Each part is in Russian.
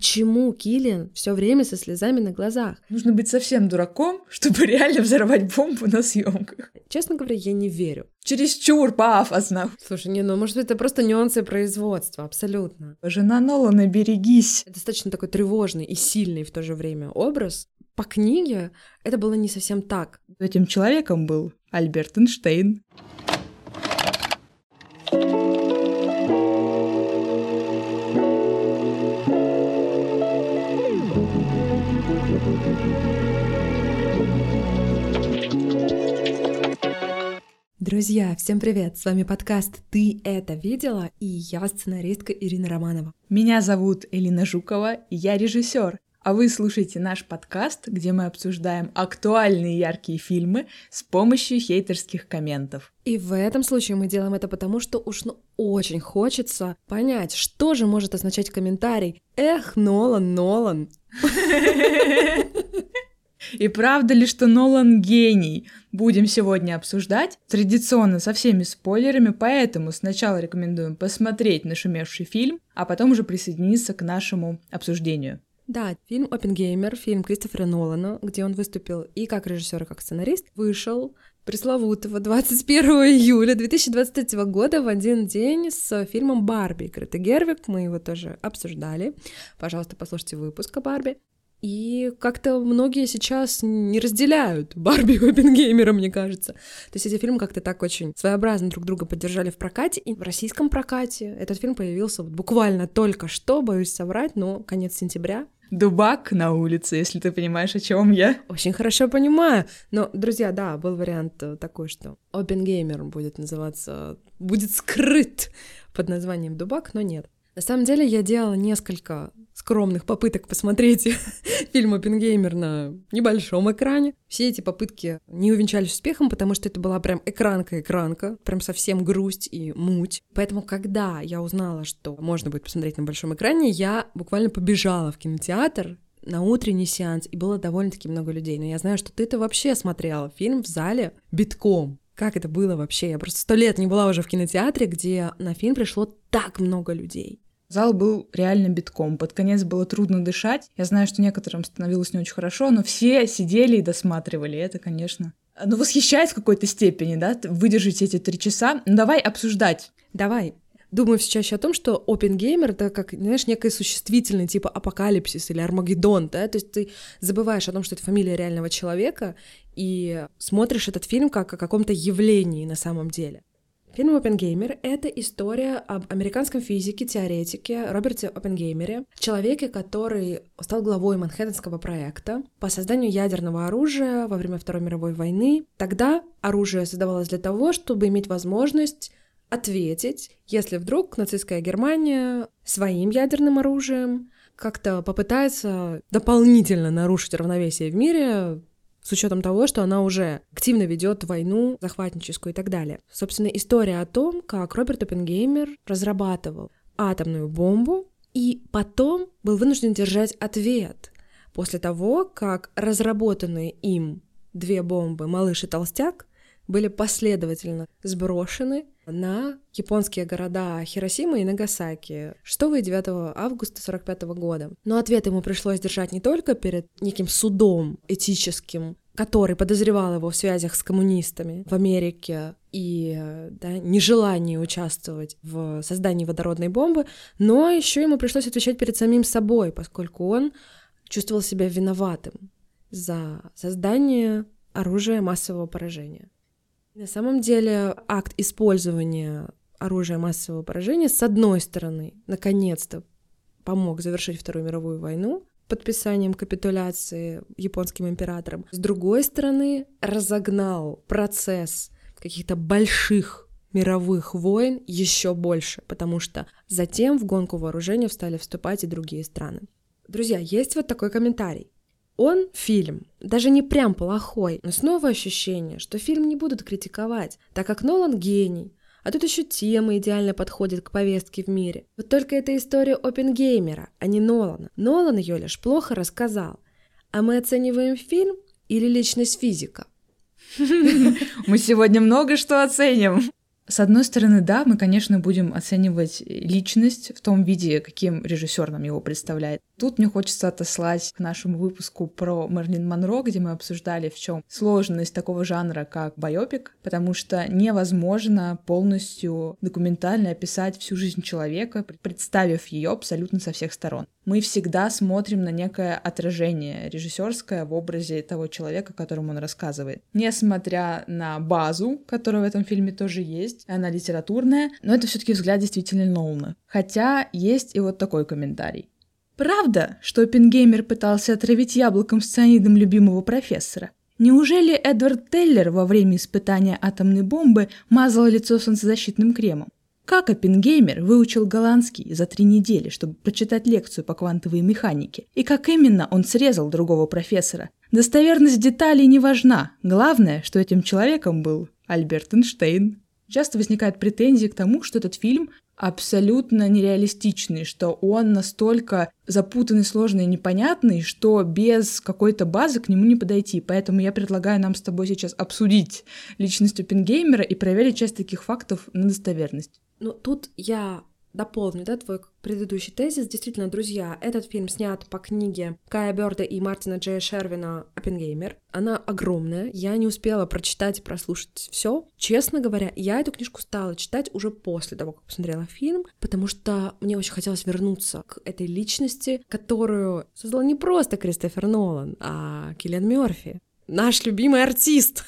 Почему Киллиан все время со слезами на глазах? Нужно быть совсем дураком, чтобы реально взорвать бомбу на съемках. Честно говоря, я не верю. Чересчур пафосно. Слушай, не, ну может это просто нюансы производства, абсолютно. Жена Нолана, берегись. Это достаточно такой тревожный и сильный в то же время образ. По книге это было не совсем так. Этим человеком был Альберт Эйнштейн. Друзья, всем привет! С вами подкаст «Ты это видела?» и я сценаристка Ирина Романова. Меня зовут Элина Жукова, и я режиссер. А вы слушаете наш подкаст, где мы обсуждаем актуальные яркие фильмы с помощью хейтерских комментов. И в этом случае мы делаем это потому, что уж ну очень хочется понять, что же может означать комментарий «Эх, Нолан, Нолан!» И правда ли, что Нолан гений? Будем сегодня обсуждать. Традиционно со всеми спойлерами, поэтому сначала рекомендуем посмотреть нашумевший фильм, а потом уже присоединиться к нашему обсуждению. Да, фильм «Опенгеймер», фильм Кристофера Нолана, где он выступил и как режиссер, и как сценарист, вышел пресловутого 21 июля 2023 года в один день с фильмом «Барби» Греты Гервик. Мы его тоже обсуждали. Пожалуйста, послушайте выпуск о «Барби». И как-то многие сейчас не разделяют Барби и Оппенгеймера, мне кажется. То есть эти фильмы как-то так очень своеобразно друг друга поддержали в прокате. И в российском прокате этот фильм появился вот буквально только что, боюсь соврать, но конец сентября. Дубак на улице, если ты понимаешь, о чем я. Очень хорошо понимаю. Но, друзья, да, был вариант э, такой, что Оппенгеймер будет называться, будет скрыт под названием Дубак, но нет. На самом деле я делала несколько скромных попыток посмотреть фильм «Оппенгеймер» на небольшом экране. Все эти попытки не увенчались успехом, потому что это была прям экранка-экранка, прям совсем грусть и муть. Поэтому, когда я узнала, что можно будет посмотреть на большом экране, я буквально побежала в кинотеатр, на утренний сеанс, и было довольно-таки много людей. Но я знаю, что ты-то вообще смотрела фильм в зале битком. Как это было вообще? Я просто сто лет не была уже в кинотеатре, где на фильм пришло так много людей. Зал был реально битком. Под конец было трудно дышать. Я знаю, что некоторым становилось не очень хорошо, но все сидели и досматривали. Это, конечно, ну, восхищает в какой-то степени, да, выдержать эти три часа. Ну, давай обсуждать. Давай. Думаю все чаще о том, что OpenGamer — это как, знаешь, некое существительное, типа апокалипсис или Армагеддон, да, то есть ты забываешь о том, что это фамилия реального человека, и смотришь этот фильм как о каком-то явлении на самом деле. Фильм «Оппенгеймер» — это история об американском физике, теоретике Роберте Оппенгеймере, человеке, который стал главой Манхэттенского проекта по созданию ядерного оружия во время Второй мировой войны. Тогда оружие создавалось для того, чтобы иметь возможность ответить, если вдруг нацистская Германия своим ядерным оружием как-то попытается дополнительно нарушить равновесие в мире, с учетом того, что она уже активно ведет войну захватническую и так далее. Собственно, история о том, как Роберт Оппенгеймер разрабатывал атомную бомбу и потом был вынужден держать ответ после того, как разработанные им две бомбы «Малыш» и «Толстяк» были последовательно сброшены на японские города Хиросима и Нагасаки 6 и 9 августа 1945 года. Но ответ ему пришлось держать не только перед неким судом этическим, который подозревал его в связях с коммунистами в Америке и да, нежелании участвовать в создании водородной бомбы, но еще ему пришлось отвечать перед самим собой, поскольку он чувствовал себя виноватым за создание оружия массового поражения. На самом деле акт использования оружия массового поражения, с одной стороны, наконец-то помог завершить Вторую мировую войну подписанием капитуляции японским императором. С другой стороны, разогнал процесс каких-то больших мировых войн еще больше, потому что затем в гонку вооружения стали вступать и другие страны. Друзья, есть вот такой комментарий. Он фильм, даже не прям плохой, но снова ощущение, что фильм не будут критиковать, так как Нолан гений, а тут еще тема идеально подходит к повестке в мире. Вот только это история Опенгеймера, а не Нолана. Нолан ее лишь плохо рассказал. А мы оцениваем фильм или личность физика? Мы сегодня много что оценим. С одной стороны, да, мы, конечно, будем оценивать личность в том виде, каким режиссер нам его представляет. Тут мне хочется отослать к нашему выпуску про Мерлин Монро, где мы обсуждали, в чем сложность такого жанра, как байопик, потому что невозможно полностью документально описать всю жизнь человека, представив ее абсолютно со всех сторон. Мы всегда смотрим на некое отражение режиссерское в образе того человека, которому он рассказывает. Несмотря на базу, которая в этом фильме тоже есть, она литературная, но это все-таки взгляд действительно Нолана. Хотя есть и вот такой комментарий. Правда, что Оппенгеймер пытался отравить яблоком с цианидом любимого профессора? Неужели Эдвард Теллер во время испытания атомной бомбы мазал лицо солнцезащитным кремом? Как Оппенгеймер выучил голландский за три недели, чтобы прочитать лекцию по квантовой механике? И как именно он срезал другого профессора? Достоверность деталей не важна. Главное, что этим человеком был Альберт Эйнштейн. Часто возникают претензии к тому, что этот фильм абсолютно нереалистичный, что он настолько запутанный, сложный и непонятный, что без какой-то базы к нему не подойти. Поэтому я предлагаю нам с тобой сейчас обсудить личность Оппенгеймера и проверить часть таких фактов на достоверность. Ну, тут я дополню, да, твой предыдущий тезис. Действительно, друзья, этот фильм снят по книге Кая Бёрда и Мартина Джея Шервина «Оппенгеймер». Она огромная, я не успела прочитать и прослушать все. Честно говоря, я эту книжку стала читать уже после того, как посмотрела фильм, потому что мне очень хотелось вернуться к этой личности, которую создал не просто Кристофер Нолан, а Киллиан Мёрфи наш любимый артист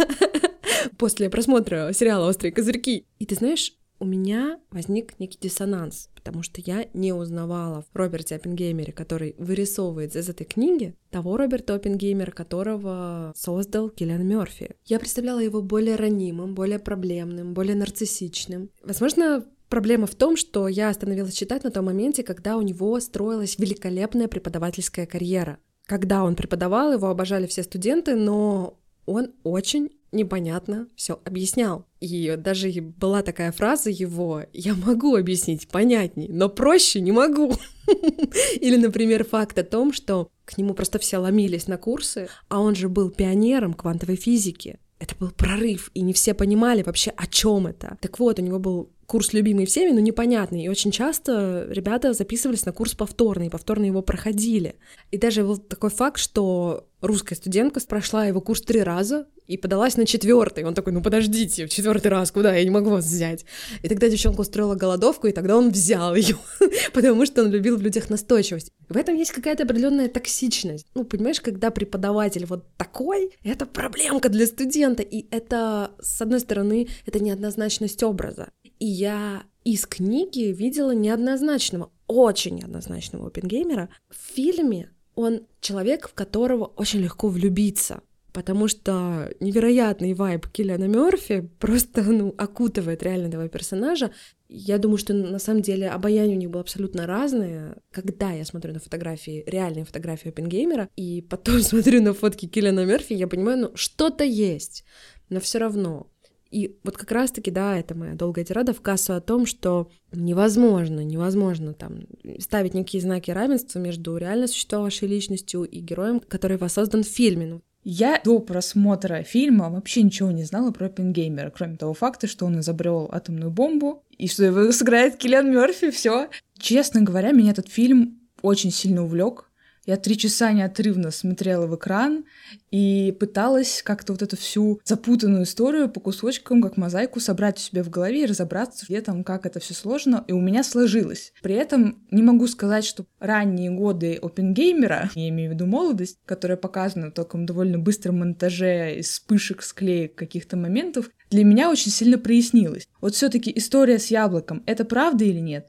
после просмотра сериала «Острые козырьки». И ты знаешь, у меня возник некий диссонанс, потому что я не узнавала в Роберте Оппенгеймере, который вырисовывает из этой книги, того Роберта Оппенгеймера, которого создал Киллиан Мерфи. Я представляла его более ранимым, более проблемным, более нарциссичным. Возможно, Проблема в том, что я остановилась читать на том моменте, когда у него строилась великолепная преподавательская карьера. Когда он преподавал, его обожали все студенты, но он очень непонятно все объяснял. И даже была такая фраза его «я могу объяснить понятней, но проще не могу». Или, например, факт о том, что к нему просто все ломились на курсы, а он же был пионером квантовой физики. Это был прорыв, и не все понимали вообще, о чем это. Так вот, у него был курс любимый всеми, но непонятный. И очень часто ребята записывались на курс повторный, и повторно его проходили. И даже был такой факт, что русская студентка прошла его курс три раза и подалась на четвертый. Он такой, ну подождите, в четвертый раз куда? Я не могу вас взять. И тогда девчонка устроила голодовку, и тогда он взял ее, потому что он любил в людях настойчивость. В этом есть какая-то определенная токсичность. Ну, понимаешь, когда преподаватель вот такой, это проблемка для студента. И это, с одной стороны, это неоднозначность образа. И я из книги видела неоднозначного, очень неоднозначного опенгеймера. В фильме он человек, в которого очень легко влюбиться потому что невероятный вайб Киллиана Мерфи просто ну, окутывает реально этого персонажа. Я думаю, что на самом деле обаяние у них было абсолютно разное. Когда я смотрю на фотографии, реальные фотографии Опенгеймера, и потом смотрю на фотки Киллиана Мерфи, я понимаю, ну что-то есть, но все равно и вот как раз-таки, да, это моя долгая тирада в кассу о том, что невозможно, невозможно там ставить никакие знаки равенства между реально существовавшей личностью и героем, который воссоздан в фильме. Ну, я до просмотра фильма вообще ничего не знала про Пингеймера, кроме того факта, что он изобрел атомную бомбу и что его сыграет Киллиан Мерфи, все. Честно говоря, меня этот фильм очень сильно увлек. Я три часа неотрывно смотрела в экран и пыталась как-то вот эту всю запутанную историю по кусочкам, как мозаику, собрать у себя в голове и разобраться, где там, как это все сложно, и у меня сложилось. При этом не могу сказать, что ранние годы опенгеймера, я имею в виду молодость, которая показана в таком довольно быстром монтаже из вспышек, склеек каких-то моментов, для меня очень сильно прояснилось. Вот все таки история с яблоком, это правда или нет?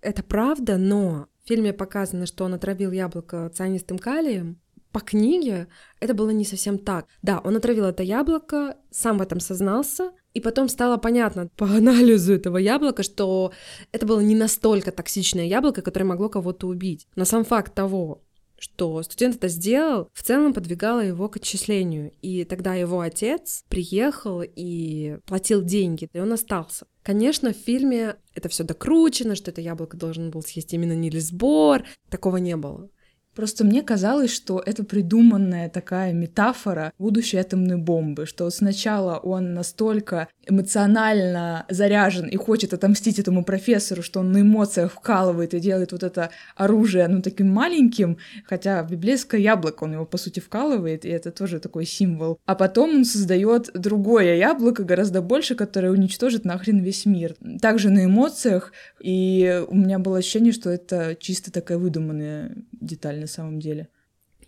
Это правда, но фильме показано, что он отравил яблоко цианистым калием. По книге это было не совсем так. Да, он отравил это яблоко, сам в этом сознался, и потом стало понятно по анализу этого яблока, что это было не настолько токсичное яблоко, которое могло кого-то убить. Но сам факт того, что студент это сделал, в целом подвигало его к отчислению. И тогда его отец приехал и платил деньги, и он остался. Конечно, в фильме это все докручено, что это яблоко должен был съесть именно Нильс Бор. Такого не было. Просто мне казалось, что это придуманная такая метафора будущей атомной бомбы, что сначала он настолько эмоционально заряжен и хочет отомстить этому профессору, что он на эмоциях вкалывает и делает вот это оружие, ну, таким маленьким, хотя библейское яблоко он его, по сути, вкалывает, и это тоже такой символ. А потом он создает другое яблоко, гораздо больше, которое уничтожит нахрен весь мир. Также на эмоциях, и у меня было ощущение, что это чисто такая выдуманная деталь на самом деле.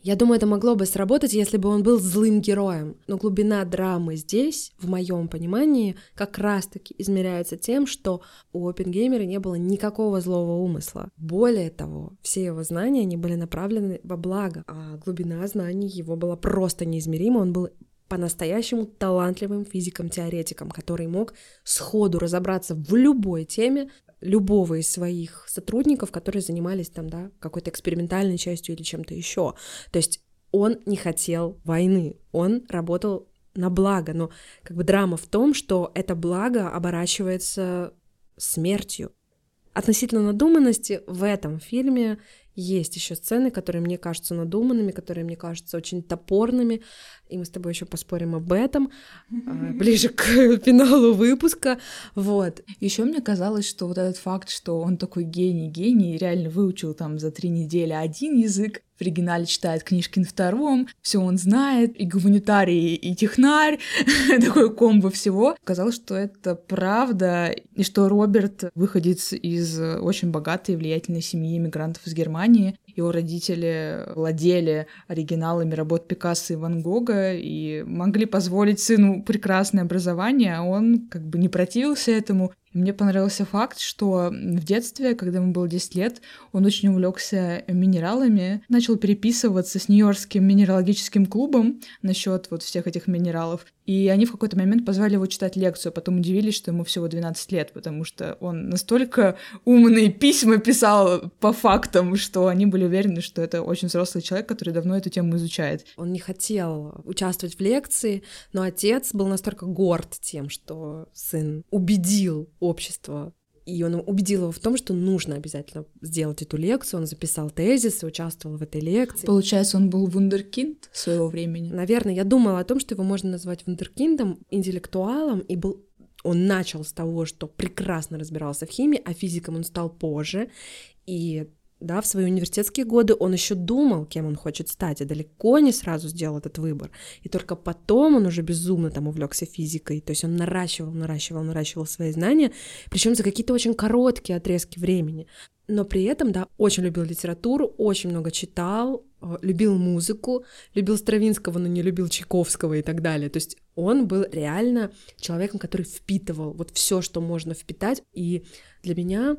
Я думаю, это могло бы сработать, если бы он был злым героем. Но глубина драмы здесь, в моем понимании, как раз-таки измеряется тем, что у Опенгеймера не было никакого злого умысла. Более того, все его знания, они были направлены во благо, а глубина знаний его была просто неизмерима. Он был по-настоящему талантливым физиком-теоретиком, который мог сходу разобраться в любой теме, любого из своих сотрудников, которые занимались там, да, какой-то экспериментальной частью или чем-то еще. То есть он не хотел войны, он работал на благо, но как бы драма в том, что это благо оборачивается смертью. Относительно надуманности в этом фильме есть еще сцены, которые мне кажутся надуманными, которые мне кажутся очень топорными, и мы с тобой еще поспорим об этом а, ближе к финалу выпуска. Вот. Еще мне казалось, что вот этот факт, что он такой гений, гений, реально выучил там за три недели один язык, в оригинале читает книжки на втором, все он знает, и гуманитарий, и технарь, такой комбо всего. Казалось, что это правда, и что Роберт выходит из очень богатой и влиятельной семьи иммигрантов из Германии, Германии его родители владели оригиналами работ Пикассо и Ван Гога и могли позволить сыну прекрасное образование, а он как бы не противился этому мне понравился факт, что в детстве, когда ему было 10 лет, он очень увлекся минералами, начал переписываться с Нью-Йоркским минералогическим клубом насчет вот всех этих минералов. И они в какой-то момент позвали его читать лекцию, а потом удивились, что ему всего 12 лет, потому что он настолько умные письма писал по фактам, что они были уверены, что это очень взрослый человек, который давно эту тему изучает. Он не хотел участвовать в лекции, но отец был настолько горд тем, что сын убедил общество и он убедил его в том, что нужно обязательно сделать эту лекцию. Он записал тезис и участвовал в этой лекции. Получается, он был вундеркинд своего времени. Наверное, я думала о том, что его можно назвать вундеркиндом, интеллектуалом, и был он начал с того, что прекрасно разбирался в химии, а физиком он стал позже. И да, в свои университетские годы он еще думал, кем он хочет стать, и далеко не сразу сделал этот выбор. И только потом он уже безумно там увлекся физикой. То есть он наращивал, наращивал, наращивал свои знания, причем за какие-то очень короткие отрезки времени. Но при этом, да, очень любил литературу, очень много читал, э, любил музыку, любил Стравинского, но не любил Чайковского и так далее. То есть он был реально человеком, который впитывал вот все, что можно впитать. И для меня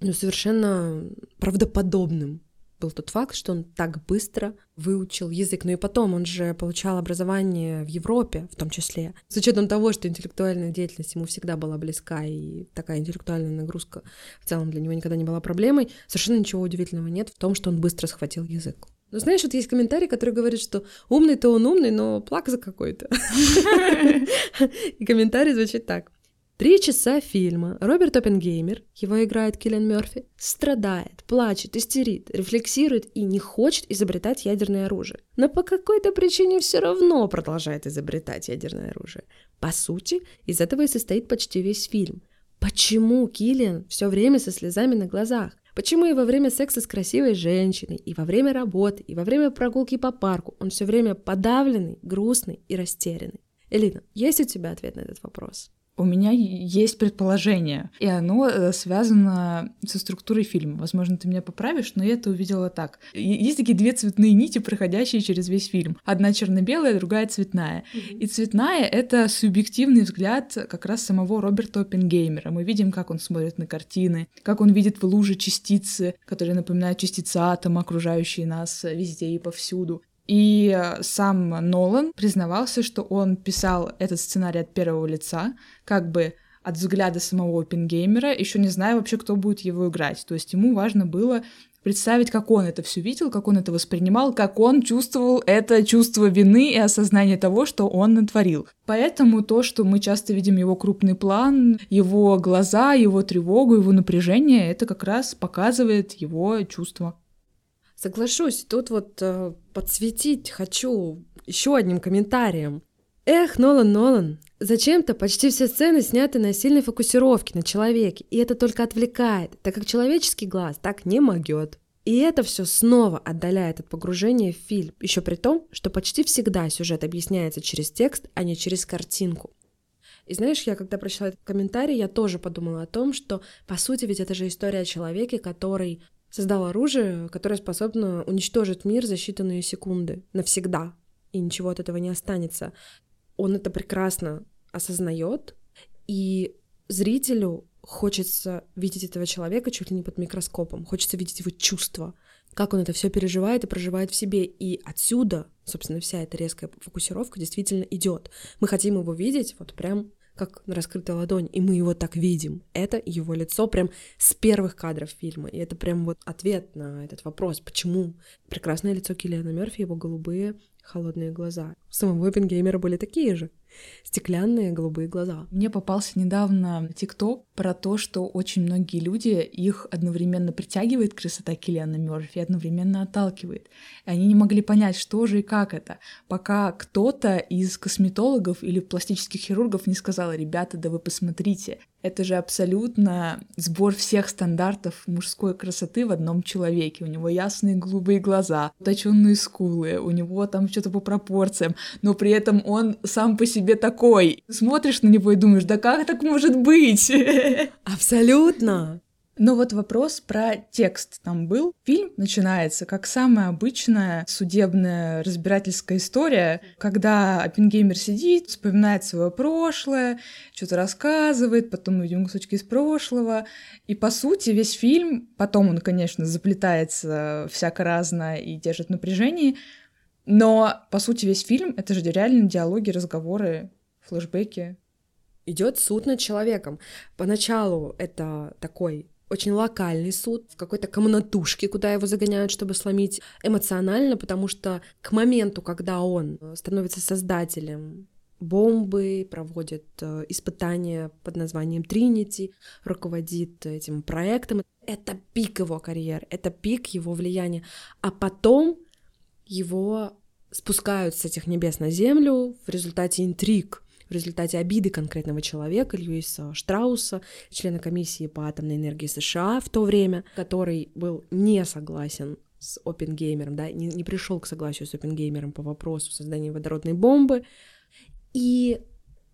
ну, совершенно правдоподобным был тот факт, что он так быстро выучил язык. Ну и потом он же получал образование в Европе, в том числе. С учетом того, что интеллектуальная деятельность ему всегда была близка, и такая интеллектуальная нагрузка в целом для него никогда не была проблемой, совершенно ничего удивительного нет в том, что он быстро схватил язык. Ну, знаешь, вот есть комментарий, который говорит, что умный-то он умный, но плак за какой-то. И комментарий звучит так. Три часа фильма Роберт Оппенгеймер, его играет Киллиан Мерфи, страдает, плачет, истерит, рефлексирует и не хочет изобретать ядерное оружие. Но по какой-то причине все равно продолжает изобретать ядерное оружие. По сути, из этого и состоит почти весь фильм. Почему Киллиан все время со слезами на глазах? Почему и во время секса с красивой женщиной, и во время работы, и во время прогулки по парку он все время подавленный, грустный и растерянный? Элина, есть у тебя ответ на этот вопрос? У меня есть предположение, и оно э, связано со структурой фильма. Возможно, ты меня поправишь, но я это увидела так. Есть такие две цветные нити, проходящие через весь фильм. Одна черно-белая, другая цветная. Mm-hmm. И цветная — это субъективный взгляд как раз самого Роберта Оппенгеймера. Мы видим, как он смотрит на картины, как он видит в луже частицы, которые напоминают частицы атома, окружающие нас везде и повсюду. И э, сам Нолан признавался, что он писал этот сценарий от первого лица, как бы от взгляда самого Оппенгеймера, еще не зная вообще, кто будет его играть. То есть ему важно было представить, как он это все видел, как он это воспринимал, как он чувствовал это чувство вины и осознание того, что он натворил. Поэтому то, что мы часто видим его крупный план, его глаза, его тревогу, его напряжение, это как раз показывает его чувства. Соглашусь, тут вот э, подсветить хочу еще одним комментарием. Эх, Нолан, Нолан, зачем-то почти все сцены сняты на сильной фокусировке на человеке, и это только отвлекает, так как человеческий глаз так не могет. И это все снова отдаляет от погружения в фильм, еще при том, что почти всегда сюжет объясняется через текст, а не через картинку. И знаешь, я когда прочла этот комментарий, я тоже подумала о том, что, по сути, ведь это же история о человеке, который создал оружие, которое способно уничтожить мир за считанные секунды, навсегда, и ничего от этого не останется он это прекрасно осознает, и зрителю хочется видеть этого человека чуть ли не под микроскопом, хочется видеть его чувства, как он это все переживает и проживает в себе. И отсюда, собственно, вся эта резкая фокусировка действительно идет. Мы хотим его видеть вот прям как на раскрытой ладонь, и мы его так видим. Это его лицо прям с первых кадров фильма. И это прям вот ответ на этот вопрос, почему прекрасное лицо Киллиана Мерфи, его голубые холодные глаза. У самого Оппенгеймера были такие же. Стеклянные голубые глаза. Мне попался недавно ТикТок про то, что очень многие люди, их одновременно притягивает красота Киллиана Мёрфи и одновременно отталкивает. И они не могли понять, что же и как это, пока кто-то из косметологов или пластических хирургов не сказал, ребята, да вы посмотрите, это же абсолютно сбор всех стандартов мужской красоты в одном человеке. У него ясные голубые глаза, точенные скулы, у него там что-то по пропорциям, но при этом он сам по себе такой. Смотришь на него и думаешь, да как так может быть? Абсолютно. Но вот вопрос про текст там был. Фильм начинается как самая обычная судебная разбирательская история, когда Оппенгеймер сидит, вспоминает свое прошлое, что-то рассказывает, потом мы видим кусочки из прошлого. И, по сути, весь фильм, потом он, конечно, заплетается всяко разно и держит напряжение, но, по сути, весь фильм — это же реально диалоги, разговоры, флешбеки. Идет суд над человеком. Поначалу это такой очень локальный суд в какой-то комнатушке, куда его загоняют, чтобы сломить эмоционально, потому что к моменту, когда он э, становится создателем бомбы, проводит э, испытания под названием Тринити, руководит этим проектом. Это пик его карьеры, это пик его влияния. А потом его спускают с этих небес на землю в результате интриг, в результате обиды конкретного человека, Льюиса Штрауса, члена комиссии по атомной энергии США в то время, который был не согласен с Опенгеймером, да, не, не пришел к согласию с Опенгеймером по вопросу создания водородной бомбы. И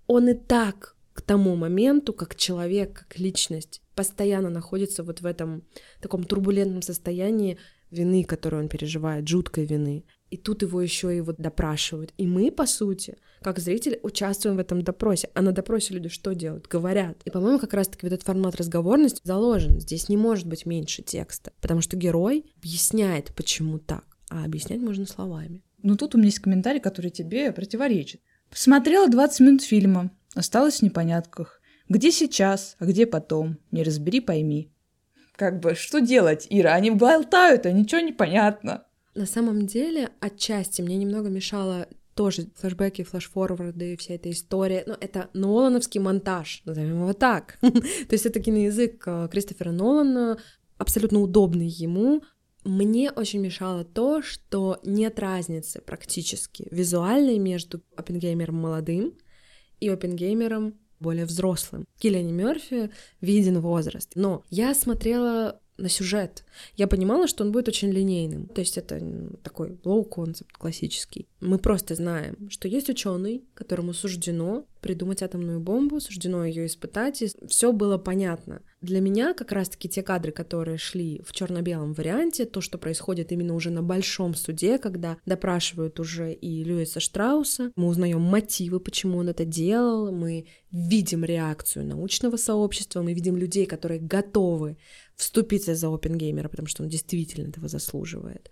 он и так к тому моменту, как человек, как личность, постоянно находится вот в этом таком турбулентном состоянии вины, которую он переживает, жуткой вины. И тут его еще и вот допрашивают. И мы, по сути, как зрители, участвуем в этом допросе. А на допросе люди что делают? Говорят. И, по-моему, как раз-таки вот этот формат разговорности заложен. Здесь не может быть меньше текста. Потому что герой объясняет, почему так. А объяснять можно словами. Ну, тут у меня есть комментарий, который тебе противоречит. Посмотрела 20 минут фильма. Осталось в непонятках. Где сейчас, а где потом? Не разбери, пойми. Как бы, что делать, Ира? Они болтают, а ничего не понятно. На самом деле, отчасти мне немного мешало тоже флешбеки, флешфорварды, вся эта история. Но это Нолановский монтаж, назовем его так. То есть это киноязык э, Кристофера Нолана, абсолютно удобный ему. Мне очень мешало то, что нет разницы практически визуальной между Оппенгеймером молодым и Оппенгеймером более взрослым. Киллиане Мерфи виден возраст. Но я смотрела на сюжет. Я понимала, что он будет очень линейным. То есть это такой low-concept классический. Мы просто знаем, что есть ученый, которому суждено придумать атомную бомбу, суждено ее испытать, и все было понятно. Для меня как раз-таки те кадры, которые шли в черно-белом варианте, то, что происходит именно уже на большом суде, когда допрашивают уже и Льюиса Штрауса, мы узнаем мотивы, почему он это делал, мы видим реакцию научного сообщества, мы видим людей, которые готовы вступиться за опенгеймера, потому что он действительно этого заслуживает.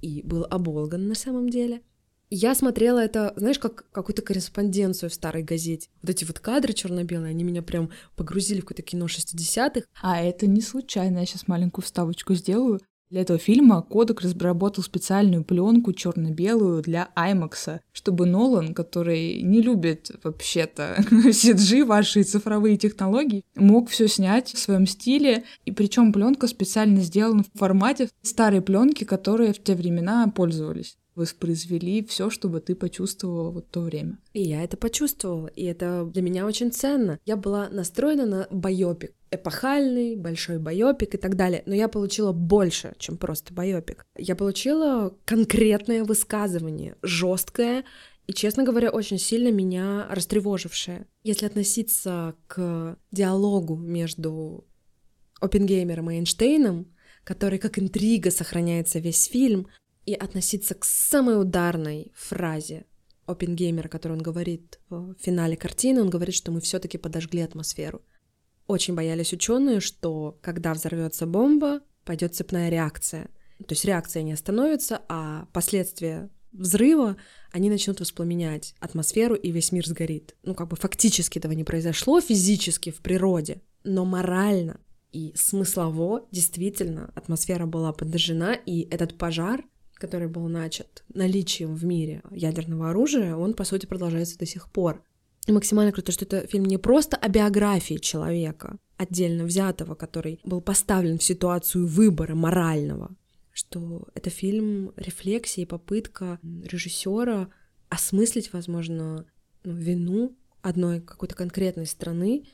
И был оболган на самом деле. Я смотрела это, знаешь, как какую-то корреспонденцию в старой газете. Вот эти вот кадры черно-белые, они меня прям погрузили в какое-то кино 60-х. А это не случайно, я сейчас маленькую вставочку сделаю. Для этого фильма Кодек разработал специальную пленку черно-белую для IMAX, чтобы Нолан, который не любит вообще-то CG, ваши цифровые технологии, мог все снять в своем стиле. И причем пленка специально сделана в формате старой пленки, которые в те времена пользовались воспроизвели все, чтобы ты почувствовала вот то время. И я это почувствовала, и это для меня очень ценно. Я была настроена на байопик, эпохальный, большой байопик и так далее, но я получила больше, чем просто байопик. Я получила конкретное высказывание, жесткое и, честно говоря, очень сильно меня растревожившее. Если относиться к диалогу между Оппенгеймером и Эйнштейном, который как интрига сохраняется весь фильм, и относиться к самой ударной фразе Опенгеймера, которую он говорит в финале картины, он говорит, что мы все-таки подожгли атмосферу. Очень боялись ученые, что когда взорвется бомба, пойдет цепная реакция. То есть реакция не остановится, а последствия взрыва, они начнут воспламенять атмосферу, и весь мир сгорит. Ну, как бы фактически этого не произошло физически в природе, но морально и смыслово действительно атмосфера была подожжена, и этот пожар который был начат наличием в мире ядерного оружия, он, по сути, продолжается до сих пор. И максимально круто, что это фильм не просто о биографии человека, отдельно взятого, который был поставлен в ситуацию выбора морального, что это фильм рефлексии, попытка режиссера осмыслить, возможно, ну, вину одной какой-то конкретной страны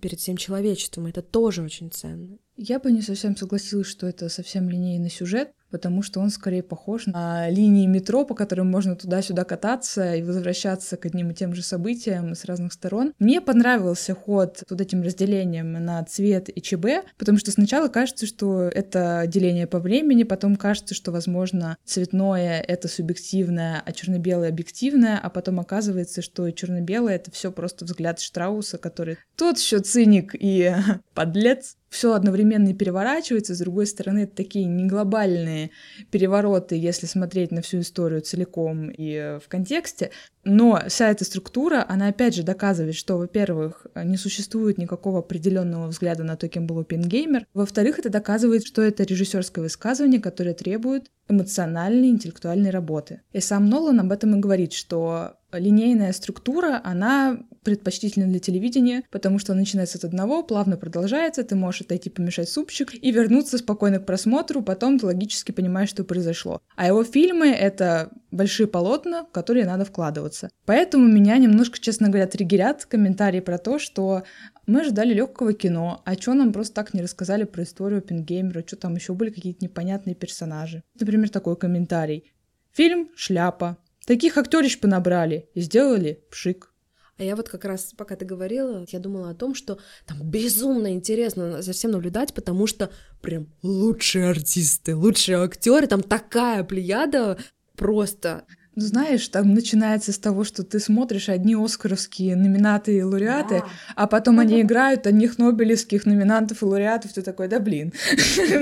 перед всем человечеством. Это тоже очень ценно. Я бы не совсем согласилась, что это совсем линейный сюжет, потому что он скорее похож на линии метро, по которым можно туда-сюда кататься и возвращаться к одним и тем же событиям с разных сторон. Мне понравился ход вот этим разделением на цвет и ЧБ, потому что сначала кажется, что это деление по времени, потом кажется, что, возможно, цветное — это субъективное, а черно-белое — объективное, а потом оказывается, что черно-белое — это все просто взгляд Штрауса, который тот еще циник и подлец, все одновременно переворачивается, с другой стороны, это такие не глобальные перевороты, если смотреть на всю историю целиком и э, в контексте, но вся эта структура, она опять же доказывает, что, во-первых, не существует никакого определенного взгляда на то, кем был Опенгеймер. Во-вторых, это доказывает, что это режиссерское высказывание, которое требует эмоциональной, интеллектуальной работы. И сам Нолан об этом и говорит, что линейная структура, она предпочтительна для телевидения, потому что начинается с одного, плавно продолжается, ты можешь отойти помешать супчик и вернуться спокойно к просмотру, потом ты логически понимаешь, что произошло. А его фильмы — это большие полотна, в которые надо вкладываться. Поэтому меня немножко, честно говоря, триггерят комментарии про то, что мы ожидали легкого кино, а что нам просто так не рассказали про историю Оппенгеймера, что там еще были какие-то непонятные персонажи. Например, такой комментарий. Фильм — шляпа. Таких актерищ понабрали и сделали пшик. А я вот как раз, пока ты говорила, я думала о том, что там безумно интересно за всем наблюдать, потому что прям лучшие артисты, лучшие актеры, там такая плеяда просто ну, знаешь, там начинается с того, что ты смотришь одни оскаровские номинаты и лауреаты, да. а потом они играют одних нобелевских номинантов и лауреатов, ты такой, да блин,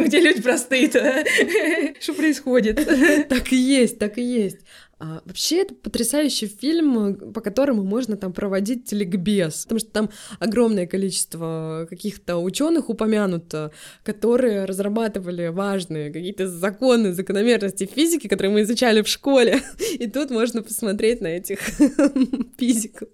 где люди простые-то? Что происходит? Так и есть, так и есть. А, вообще, это потрясающий фильм, по которому можно там проводить телегбез, потому что там огромное количество каких-то ученых упомянуто, которые разрабатывали важные какие-то законы, закономерности физики, которые мы изучали в школе. И тут можно посмотреть на этих физиков.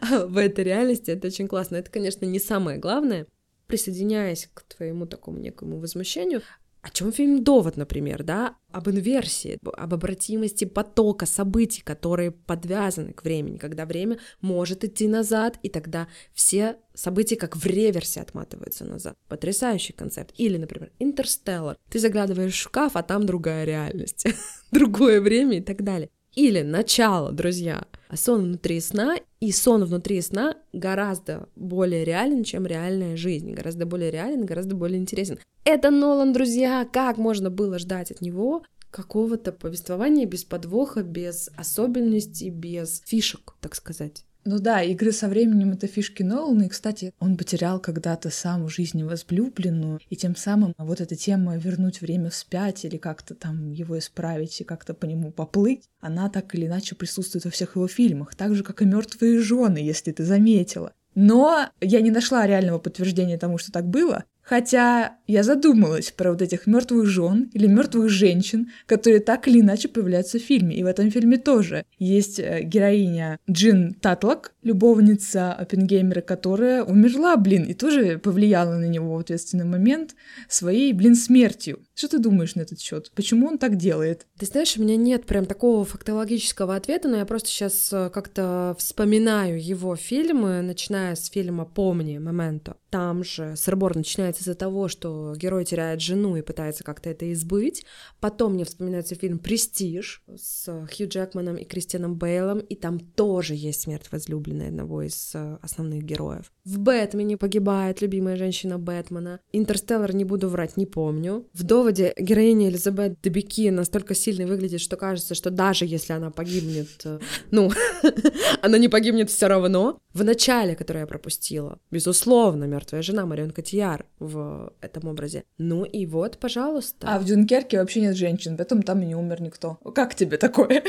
А в этой реальности это очень классно. Это, конечно, не самое главное. Присоединяясь к твоему такому некому возмущению, о чем фильм «Довод», например, да? Об инверсии, об обратимости потока событий, которые подвязаны к времени, когда время может идти назад, и тогда все события как в реверсе отматываются назад. Потрясающий концепт. Или, например, «Интерстеллар». Ты заглядываешь в шкаф, а там другая реальность, другое время и так далее. Или начало, друзья. Сон внутри сна, и сон внутри сна гораздо более реален, чем реальная жизнь. Гораздо более реален, гораздо более интересен. Это Нолан, друзья! Как можно было ждать от него какого-то повествования без подвоха, без особенностей, без фишек, так сказать? Ну да, игры со временем — это фишки Нолана, и, кстати, он потерял когда-то саму жизнь возлюбленную, и тем самым вот эта тема вернуть время вспять или как-то там его исправить и как-то по нему поплыть, она так или иначе присутствует во всех его фильмах, так же, как и мертвые жены, если ты заметила. Но я не нашла реального подтверждения тому, что так было, Хотя я задумалась про вот этих мертвых жен или мертвых женщин, которые так или иначе появляются в фильме. И в этом фильме тоже есть э, героиня Джин Татлок, любовница Оппенгеймера, которая умерла, блин, и тоже повлияла на него в ответственный момент своей, блин, смертью. Что ты думаешь на этот счет? Почему он так делает? Ты знаешь, у меня нет прям такого фактологического ответа, но я просто сейчас э, как-то вспоминаю его фильмы, начиная с фильма «Помни», «Моменто». Там же сырбор начинается из-за того, что герой теряет жену и пытается как-то это избыть. Потом мне вспоминается фильм «Престиж» с Хью Джекманом и Кристианом Бейлом, и там тоже есть смерть возлюбленной одного из э, основных героев. В «Бэтмене» погибает любимая женщина Бэтмена. «Интерстеллар» не буду врать, не помню. В доводе героиня Элизабет Дебеки настолько сильно выглядит, что кажется, что даже если она погибнет, э, ну, она не погибнет все равно. В начале, которое я пропустила, безусловно, мертвая жена Марион Котияр в этом образе. Ну и вот, пожалуйста. А в Дюнкерке вообще нет женщин, поэтому там и не умер никто. Как тебе такое?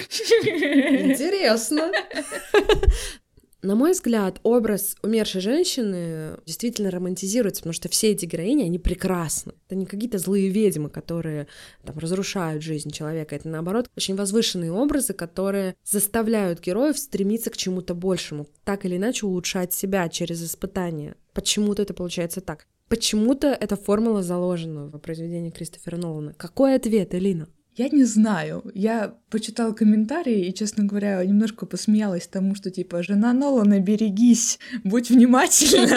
Интересно. На мой взгляд, образ умершей женщины действительно романтизируется, потому что все эти героини, они прекрасны. Это не какие-то злые ведьмы, которые там разрушают жизнь человека. Это, наоборот, очень возвышенные образы, которые заставляют героев стремиться к чему-то большему, так или иначе улучшать себя через испытания. Почему-то это получается так. Почему-то эта формула заложена в произведении Кристофера Нолана. Какой ответ, Элина? Я не знаю. Я почитала комментарии и, честно говоря, немножко посмеялась тому, что типа «Жена Нолана, берегись, будь внимательна».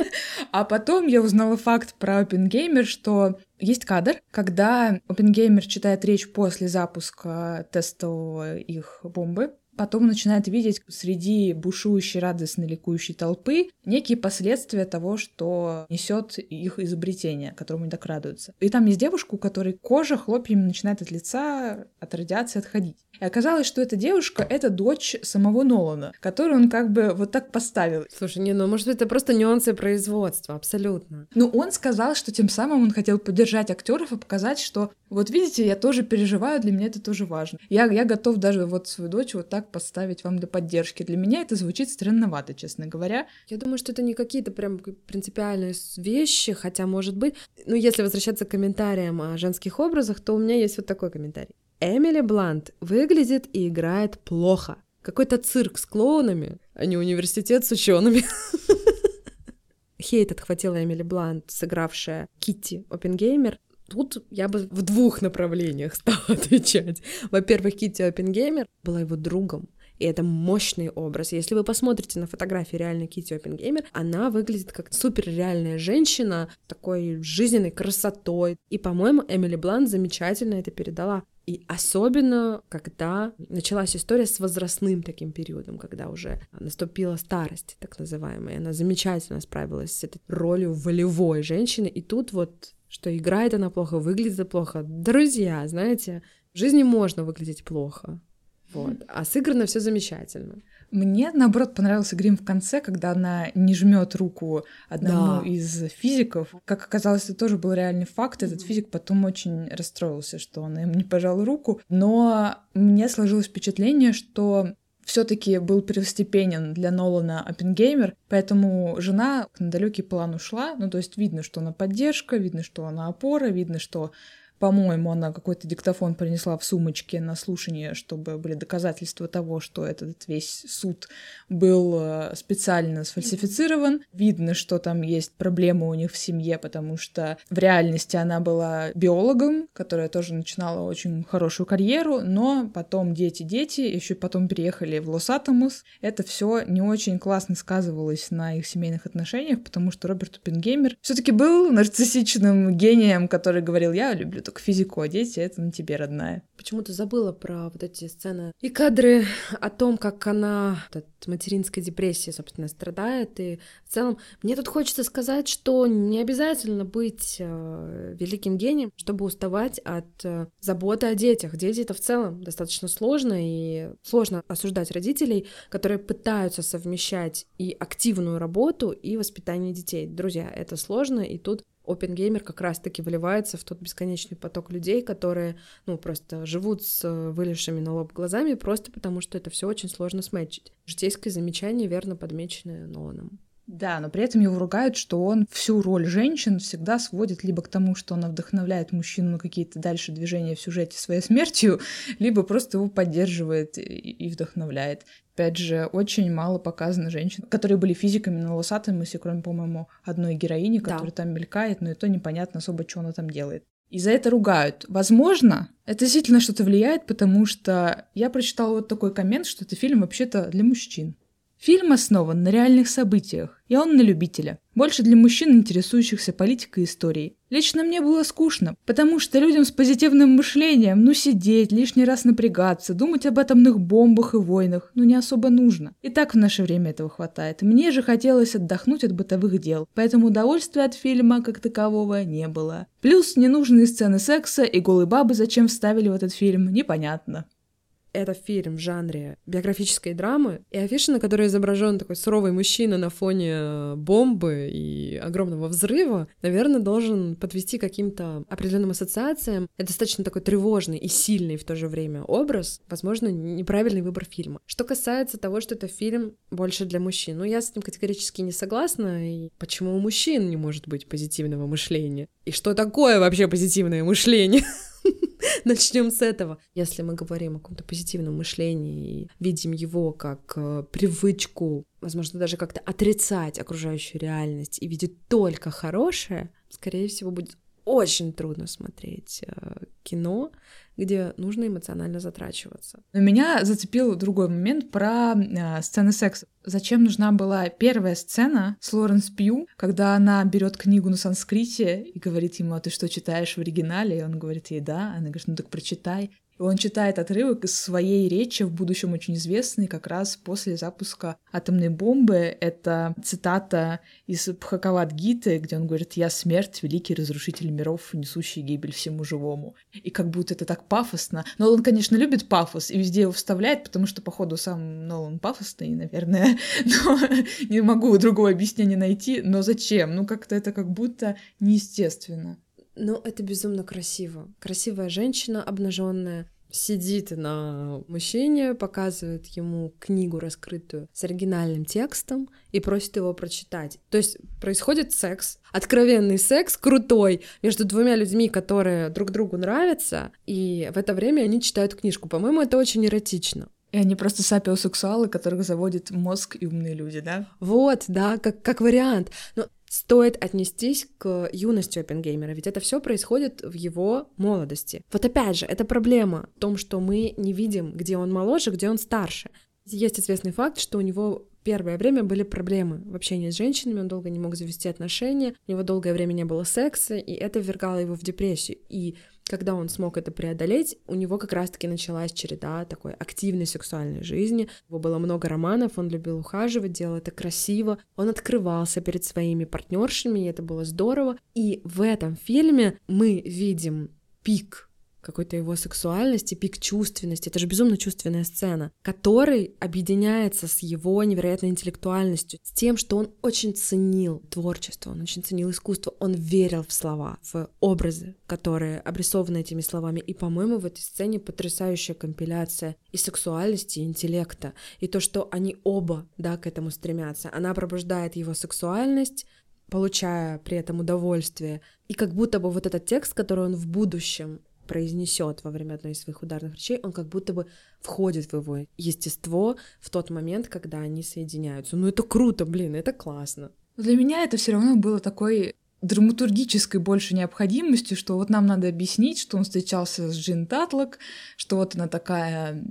А потом я узнала факт про Опенгеймер, что есть кадр, когда Опенгеймер читает речь после запуска тестового их бомбы, потом начинает видеть среди бушующей, радостно ликующей толпы некие последствия того, что несет их изобретение, которому они так радуются. И там есть девушка, у которой кожа хлопьями начинает от лица, от радиации отходить. И оказалось, что эта девушка — это дочь самого Нолана, которую он как бы вот так поставил. Слушай, не, ну может быть это просто нюансы производства, абсолютно. Ну он сказал, что тем самым он хотел поддержать актеров и показать, что вот видите, я тоже переживаю, для меня это тоже важно. Я, я готов даже вот свою дочь вот так поставить вам для поддержки. Для меня это звучит странновато, честно говоря. Я думаю, что это не какие-то прям принципиальные вещи, хотя, может быть... Ну, если возвращаться к комментариям о женских образах, то у меня есть вот такой комментарий. Эмили Блант выглядит и играет плохо. Какой-то цирк с клоунами, а не университет с учеными. Хейт отхватила Эмили Блант, сыгравшая Китти Опенгеймер. Тут я бы в двух направлениях стала отвечать. Во-первых, Китти Опенгеймер была его другом, и это мощный образ. Если вы посмотрите на фотографии реальной Кити Оппенгеймер, она выглядит как суперреальная женщина, такой жизненной красотой. И, по-моему, Эмили Блант замечательно это передала. И особенно, когда началась история с возрастным таким периодом, когда уже наступила старость, так называемая. Она замечательно справилась с этой ролью волевой женщины. И тут вот, что играет она плохо, выглядит плохо. Друзья, знаете, в жизни можно выглядеть плохо. Вот. А сыграно все замечательно. Мне, наоборот, понравился грим в конце, когда она не жмет руку одному да. из физиков. Как оказалось, это тоже был реальный факт. Этот физик потом очень расстроился, что она им не пожала руку. Но мне сложилось впечатление, что все-таки был первостепенен для Нолана Оппенгеймер, поэтому жена на далекий план ушла. Ну, то есть видно, что она поддержка, видно, что она опора, видно, что по-моему, она какой-то диктофон принесла в сумочке на слушание, чтобы были доказательства того, что этот весь суд был э, специально сфальсифицирован. Видно, что там есть проблемы у них в семье, потому что в реальности она была биологом, которая тоже начинала очень хорошую карьеру, но потом дети-дети, еще потом переехали в Лос-Атомус. Это все не очень классно сказывалось на их семейных отношениях, потому что Роберт Оппенгеймер все-таки был нарциссичным гением, который говорил, я люблю только физику, а дети — это на тебе, родная. Почему-то забыла про вот эти сцены и кадры о том, как она от материнской депрессии, собственно, страдает. И в целом мне тут хочется сказать, что не обязательно быть э, великим гением, чтобы уставать от э, заботы о детях. Дети — это в целом достаточно сложно, и сложно осуждать родителей, которые пытаются совмещать и активную работу, и воспитание детей. Друзья, это сложно, и тут Опенгеймер как раз-таки выливается в тот бесконечный поток людей, которые, ну, просто живут с э, вылезшими на лоб глазами просто потому, что это все очень сложно сметчить. Житейское замечание, верно подмеченное Ноланом. Да, но при этом его ругают, что он всю роль женщин всегда сводит либо к тому, что она вдохновляет мужчину на какие-то дальше движения в сюжете своей смертью, либо просто его поддерживает и вдохновляет. Опять же, очень мало показано женщин, которые были физиками, но волосатыми, если кроме, по-моему, одной героини, которая да. там мелькает, но и то непонятно особо, что она там делает. И за это ругают. Возможно, это действительно что-то влияет, потому что я прочитала вот такой коммент, что это фильм вообще-то для мужчин. Фильм основан на реальных событиях, и он на любителя. Больше для мужчин, интересующихся политикой и историей. Лично мне было скучно, потому что людям с позитивным мышлением, ну сидеть, лишний раз напрягаться, думать об атомных бомбах и войнах, ну не особо нужно. И так в наше время этого хватает. Мне же хотелось отдохнуть от бытовых дел, поэтому удовольствия от фильма как такового не было. Плюс ненужные сцены секса и голые бабы зачем вставили в этот фильм, непонятно это фильм в жанре биографической драмы, и афиша, на которой изображен такой суровый мужчина на фоне э, бомбы и огромного взрыва, наверное, должен подвести каким-то определенным ассоциациям. Это достаточно такой тревожный и сильный в то же время образ, возможно, неправильный выбор фильма. Что касается того, что это фильм больше для мужчин, ну, я с этим категорически не согласна, и почему у мужчин не может быть позитивного мышления? И что такое вообще позитивное мышление? Начнем с этого. Если мы говорим о каком-то позитивном мышлении и видим его как э, привычку, возможно, даже как-то отрицать окружающую реальность и видеть только хорошее, скорее всего, будет очень трудно смотреть э, кино, где нужно эмоционально затрачиваться. Но меня зацепил другой момент про э, сцены секса. Зачем нужна была первая сцена с Лоренс Пью, когда она берет книгу на санскрите и говорит ему, а ты что читаешь в оригинале? И он говорит ей, да. Она говорит, ну так прочитай. Он читает отрывок из своей речи, в будущем очень известной, как раз после запуска атомной бомбы. Это цитата из Бхакават-гиты, где он говорит «Я смерть, великий разрушитель миров, несущий гибель всему живому». И как будто это так пафосно. Но он, конечно, любит пафос и везде его вставляет, потому что, походу, сам Нолан пафосный, наверное. Но не могу другого объяснения найти. Но зачем? Ну, как-то это как будто неестественно. Ну, это безумно красиво. Красивая женщина, обнаженная, сидит на мужчине, показывает ему книгу раскрытую с оригинальным текстом и просит его прочитать. То есть происходит секс, откровенный секс, крутой, между двумя людьми, которые друг другу нравятся, и в это время они читают книжку. По-моему, это очень эротично. И они просто сапиосексуалы, которых заводит мозг и умные люди, да? Вот, да, как, как вариант. Но стоит отнестись к юности Оппенгеймера, ведь это все происходит в его молодости. Вот опять же, это проблема в том, что мы не видим, где он моложе, где он старше. Есть известный факт, что у него первое время были проблемы в общении с женщинами, он долго не мог завести отношения, у него долгое время не было секса, и это ввергало его в депрессию. И когда он смог это преодолеть, у него как раз-таки началась череда такой активной сексуальной жизни. У него было много романов, он любил ухаживать, делал это красиво. Он открывался перед своими партнершами, и это было здорово. И в этом фильме мы видим пик какой-то его сексуальности, пик чувственности. Это же безумно чувственная сцена, который объединяется с его невероятной интеллектуальностью, с тем, что он очень ценил творчество, он очень ценил искусство, он верил в слова, в образы, которые обрисованы этими словами. И, по-моему, в этой сцене потрясающая компиляция и сексуальности, и интеллекта, и то, что они оба, да, к этому стремятся. Она пробуждает его сексуальность, получая при этом удовольствие. И как будто бы вот этот текст, который он в будущем произнесет во время одной из своих ударных речей, он как будто бы входит в его естество в тот момент, когда они соединяются. Ну это круто, блин, это классно. Для меня это все равно было такой драматургической больше необходимостью, что вот нам надо объяснить, что он встречался с Джин Татлок, что вот она такая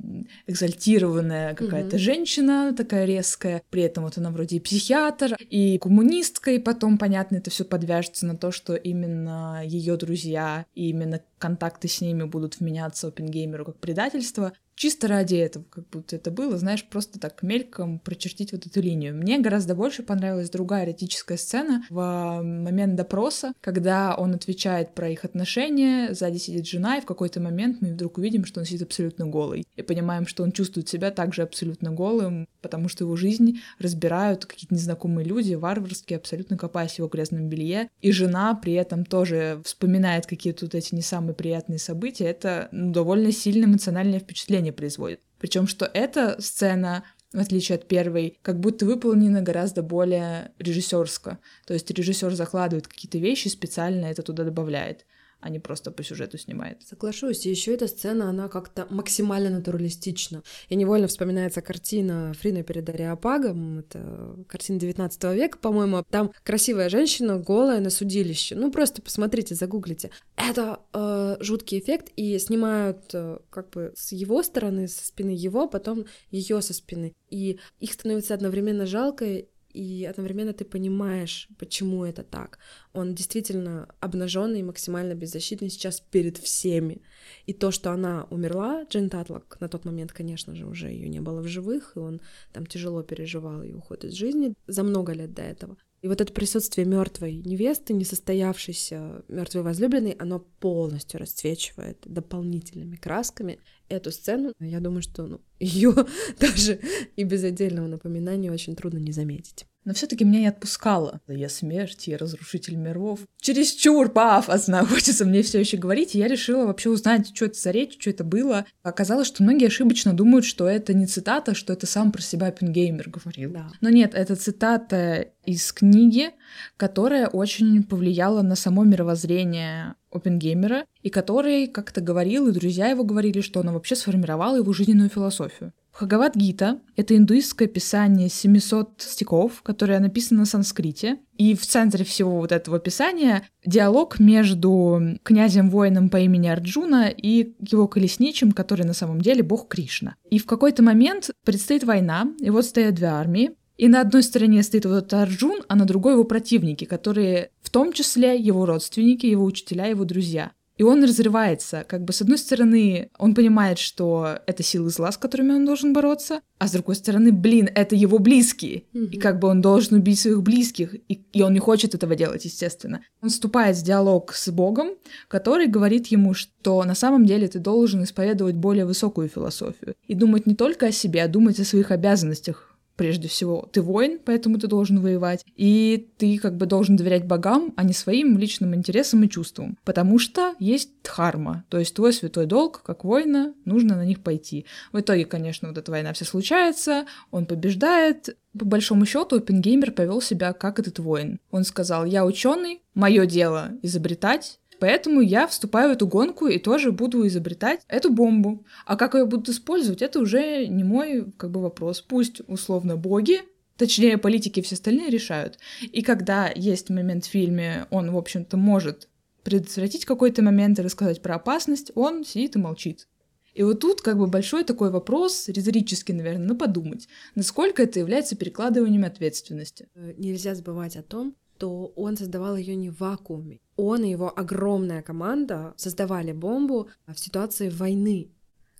экзальтированная какая-то mm-hmm. женщина, такая резкая, при этом вот она вроде и психиатр, и коммунистка, и потом, понятно, это все подвяжется на то, что именно ее друзья и именно контакты с ними будут вменяться Опенгеймеру как предательство чисто ради этого, как будто это было, знаешь, просто так мельком прочертить вот эту линию. Мне гораздо больше понравилась другая эротическая сцена в момент допроса, когда он отвечает про их отношения, сзади сидит жена, и в какой-то момент мы вдруг увидим, что он сидит абсолютно голый. И понимаем, что он чувствует себя также абсолютно голым, потому что его жизнь разбирают какие-то незнакомые люди, варварские, абсолютно копаясь в его грязном белье. И жена при этом тоже вспоминает какие-то вот эти не самые приятные события. Это ну, довольно сильное эмоциональное впечатление производит. Причем, что эта сцена в отличие от первой, как будто выполнена гораздо более режиссерско. То есть режиссер закладывает какие-то вещи, специально это туда добавляет а не просто по сюжету снимает. Соглашусь. И еще эта сцена, она как-то максимально натуралистична. И невольно вспоминается картина Фрина перед Ариапагом. Это картина 19 века, по-моему. Там красивая женщина, голая на судилище. Ну, просто посмотрите, загуглите. Это э, жуткий эффект, и снимают э, как бы с его стороны, со спины его, потом ее со спины. И их становится одновременно жалко и одновременно ты понимаешь, почему это так. Он действительно обнаженный и максимально беззащитный сейчас перед всеми. И то, что она умерла, Джин Татлок, на тот момент, конечно же, уже ее не было в живых, и он там тяжело переживал ее уход из жизни за много лет до этого. И вот это присутствие мертвой невесты, несостоявшейся мертвой возлюбленной, оно полностью расцвечивает дополнительными красками эту сцену. Я думаю, что ну, ее даже и без отдельного напоминания очень трудно не заметить. Но все-таки меня не отпускало. Я смерть, я разрушитель миров. Чересчур пафосно, хочется мне все еще говорить. И я решила вообще узнать, что это за речь, что это было. Оказалось, что многие ошибочно думают, что это не цитата, что это сам про себя Пингеймер говорил. Да. Но нет, это цитата из книги, которая очень повлияла на само мировоззрение Опенгеймера, и который как-то говорил, и друзья его говорили, что она вообще сформировала его жизненную философию. Бхагавад-гита — это индуистское писание 700 стихов, которое написано на санскрите. И в центре всего вот этого писания диалог между князем-воином по имени Арджуна и его колесничем, который на самом деле бог Кришна. И в какой-то момент предстоит война, и вот стоят две армии, и на одной стороне стоит вот этот Арджун, а на другой его противники, которые в том числе его родственники, его учителя, его друзья. И он разрывается. Как бы с одной стороны, он понимает, что это силы зла, с которыми он должен бороться, а с другой стороны, блин, это его близкие. Mm-hmm. И как бы он должен убить своих близких, и, и он не хочет этого делать, естественно. Он вступает в диалог с Богом, который говорит ему, что на самом деле ты должен исповедовать более высокую философию и думать не только о себе, а думать о своих обязанностях прежде всего, ты воин, поэтому ты должен воевать, и ты как бы должен доверять богам, а не своим личным интересам и чувствам, потому что есть дхарма, то есть твой святой долг, как воина, нужно на них пойти. В итоге, конечно, вот эта война вся случается, он побеждает, по большому счету, Оппенгеймер повел себя как этот воин. Он сказал, я ученый, мое дело изобретать, Поэтому я вступаю в эту гонку и тоже буду изобретать эту бомбу. А как ее будут использовать, это уже не мой как бы вопрос. Пусть условно боги, точнее политики и все остальные решают. И когда есть момент в фильме, он, в общем-то, может предотвратить какой-то момент и рассказать про опасность, он сидит и молчит. И вот тут как бы большой такой вопрос, риторический, наверное, на подумать, насколько это является перекладыванием ответственности. Э, нельзя забывать о том, то он создавал ее не в вакууме. Он и его огромная команда создавали бомбу в ситуации войны,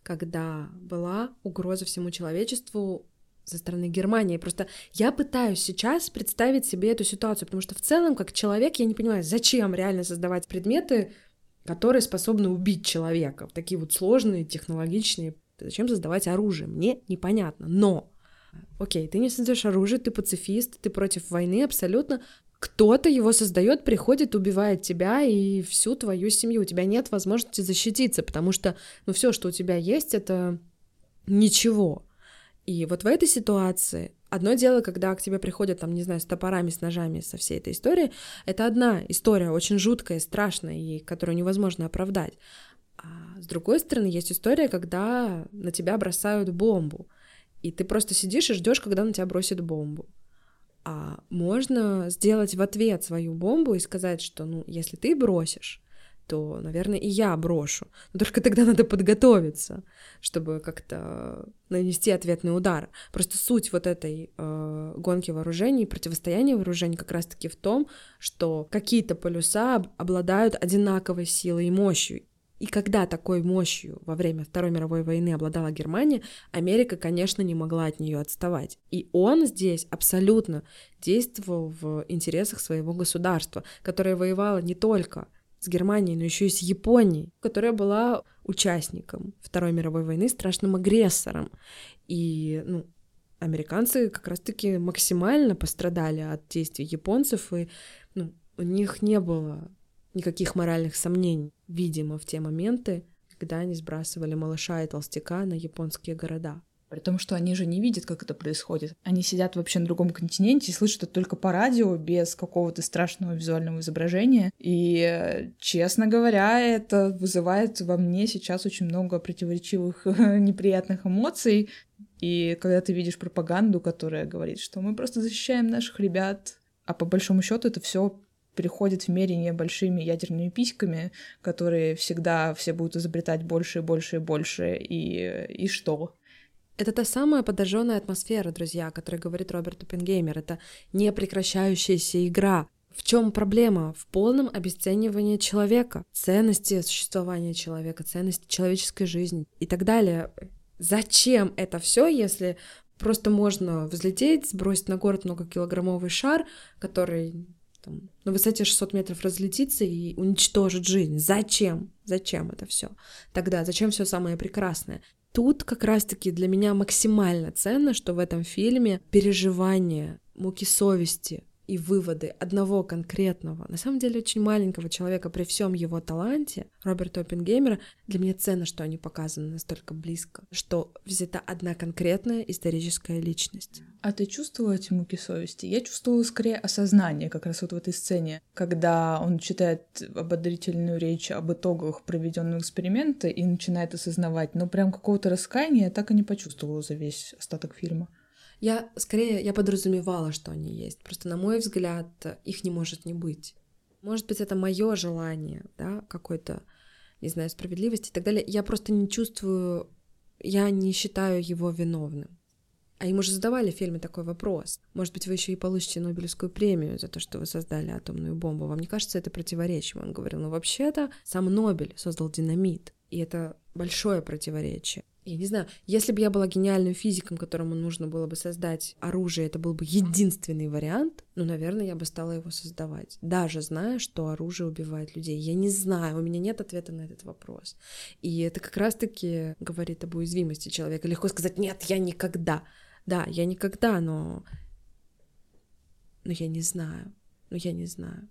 когда была угроза всему человечеству со стороны Германии. Просто я пытаюсь сейчас представить себе эту ситуацию, потому что в целом, как человек, я не понимаю, зачем реально создавать предметы, которые способны убить человека, такие вот сложные, технологичные. Зачем создавать оружие? Мне непонятно. Но Окей, ты не создаешь оружие, ты пацифист, ты против войны абсолютно, кто-то его создает, приходит, убивает тебя и всю твою семью. У тебя нет возможности защититься, потому что, ну, все, что у тебя есть, это ничего. И вот в этой ситуации одно дело, когда к тебе приходят, там, не знаю, с топорами, с ножами, со всей этой историей, это одна история, очень жуткая, страшная, и которую невозможно оправдать. А с другой стороны, есть история, когда на тебя бросают бомбу, и ты просто сидишь и ждешь, когда на тебя бросят бомбу а можно сделать в ответ свою бомбу и сказать, что, ну, если ты бросишь, то, наверное, и я брошу. Но только тогда надо подготовиться, чтобы как-то нанести ответный удар. Просто суть вот этой э, гонки вооружений, противостояния вооружений как раз-таки в том, что какие-то полюса обладают одинаковой силой и мощью. И когда такой мощью во время Второй мировой войны обладала Германия, Америка, конечно, не могла от нее отставать. И он здесь абсолютно действовал в интересах своего государства, которое воевало не только с Германией, но еще и с Японией, которая была участником Второй мировой войны, страшным агрессором. И ну, американцы как раз-таки максимально пострадали от действий японцев, и ну, у них не было никаких моральных сомнений, видимо, в те моменты, когда они сбрасывали малыша и толстяка на японские города. При том, что они же не видят, как это происходит. Они сидят вообще на другом континенте и слышат это только по радио, без какого-то страшного визуального изображения. И, честно говоря, это вызывает во мне сейчас очень много противоречивых неприятных эмоций. И когда ты видишь пропаганду, которая говорит, что мы просто защищаем наших ребят, а по большому счету это все переходит в мерение большими ядерными письками, которые всегда все будут изобретать больше и больше и больше, и, и что? Это та самая подожженная атмосфера, друзья, о которой говорит Роберт Оппенгеймер. Это непрекращающаяся игра. В чем проблема? В полном обесценивании человека, ценности существования человека, ценности человеческой жизни и так далее. Зачем это все, если просто можно взлететь, сбросить на город многокилограммовый шар, который там, на высоте 600 метров разлетится и уничтожит жизнь. Зачем? Зачем это все? Тогда зачем все самое прекрасное? Тут как раз-таки для меня максимально ценно, что в этом фильме переживания, муки совести, и выводы одного конкретного, на самом деле очень маленького человека при всем его таланте, Роберта Оппенгеймера, для меня ценно, что они показаны настолько близко, что взята одна конкретная историческая личность. А ты чувствовала эти муки совести? Я чувствовала скорее осознание как раз вот в этой сцене, когда он читает ободрительную речь об итогах проведенного эксперимента и начинает осознавать, но прям какого-то раскаяния я так и не почувствовала за весь остаток фильма. Я скорее, я подразумевала, что они есть. Просто, на мой взгляд, их не может не быть. Может быть, это мое желание, да, какой-то, не знаю, справедливости и так далее. Я просто не чувствую, я не считаю его виновным. А ему же задавали в фильме такой вопрос. Может быть, вы еще и получите Нобелевскую премию за то, что вы создали атомную бомбу. Вам не кажется это противоречием? Он говорил, ну вообще-то сам Нобель создал динамит. И это большое противоречие я не знаю, если бы я была гениальным физиком, которому нужно было бы создать оружие, это был бы единственный вариант, ну, наверное, я бы стала его создавать, даже зная, что оружие убивает людей. Я не знаю, у меня нет ответа на этот вопрос. И это как раз-таки говорит об уязвимости человека. Легко сказать, нет, я никогда. Да, я никогда, но... Но я не знаю. Но я не знаю.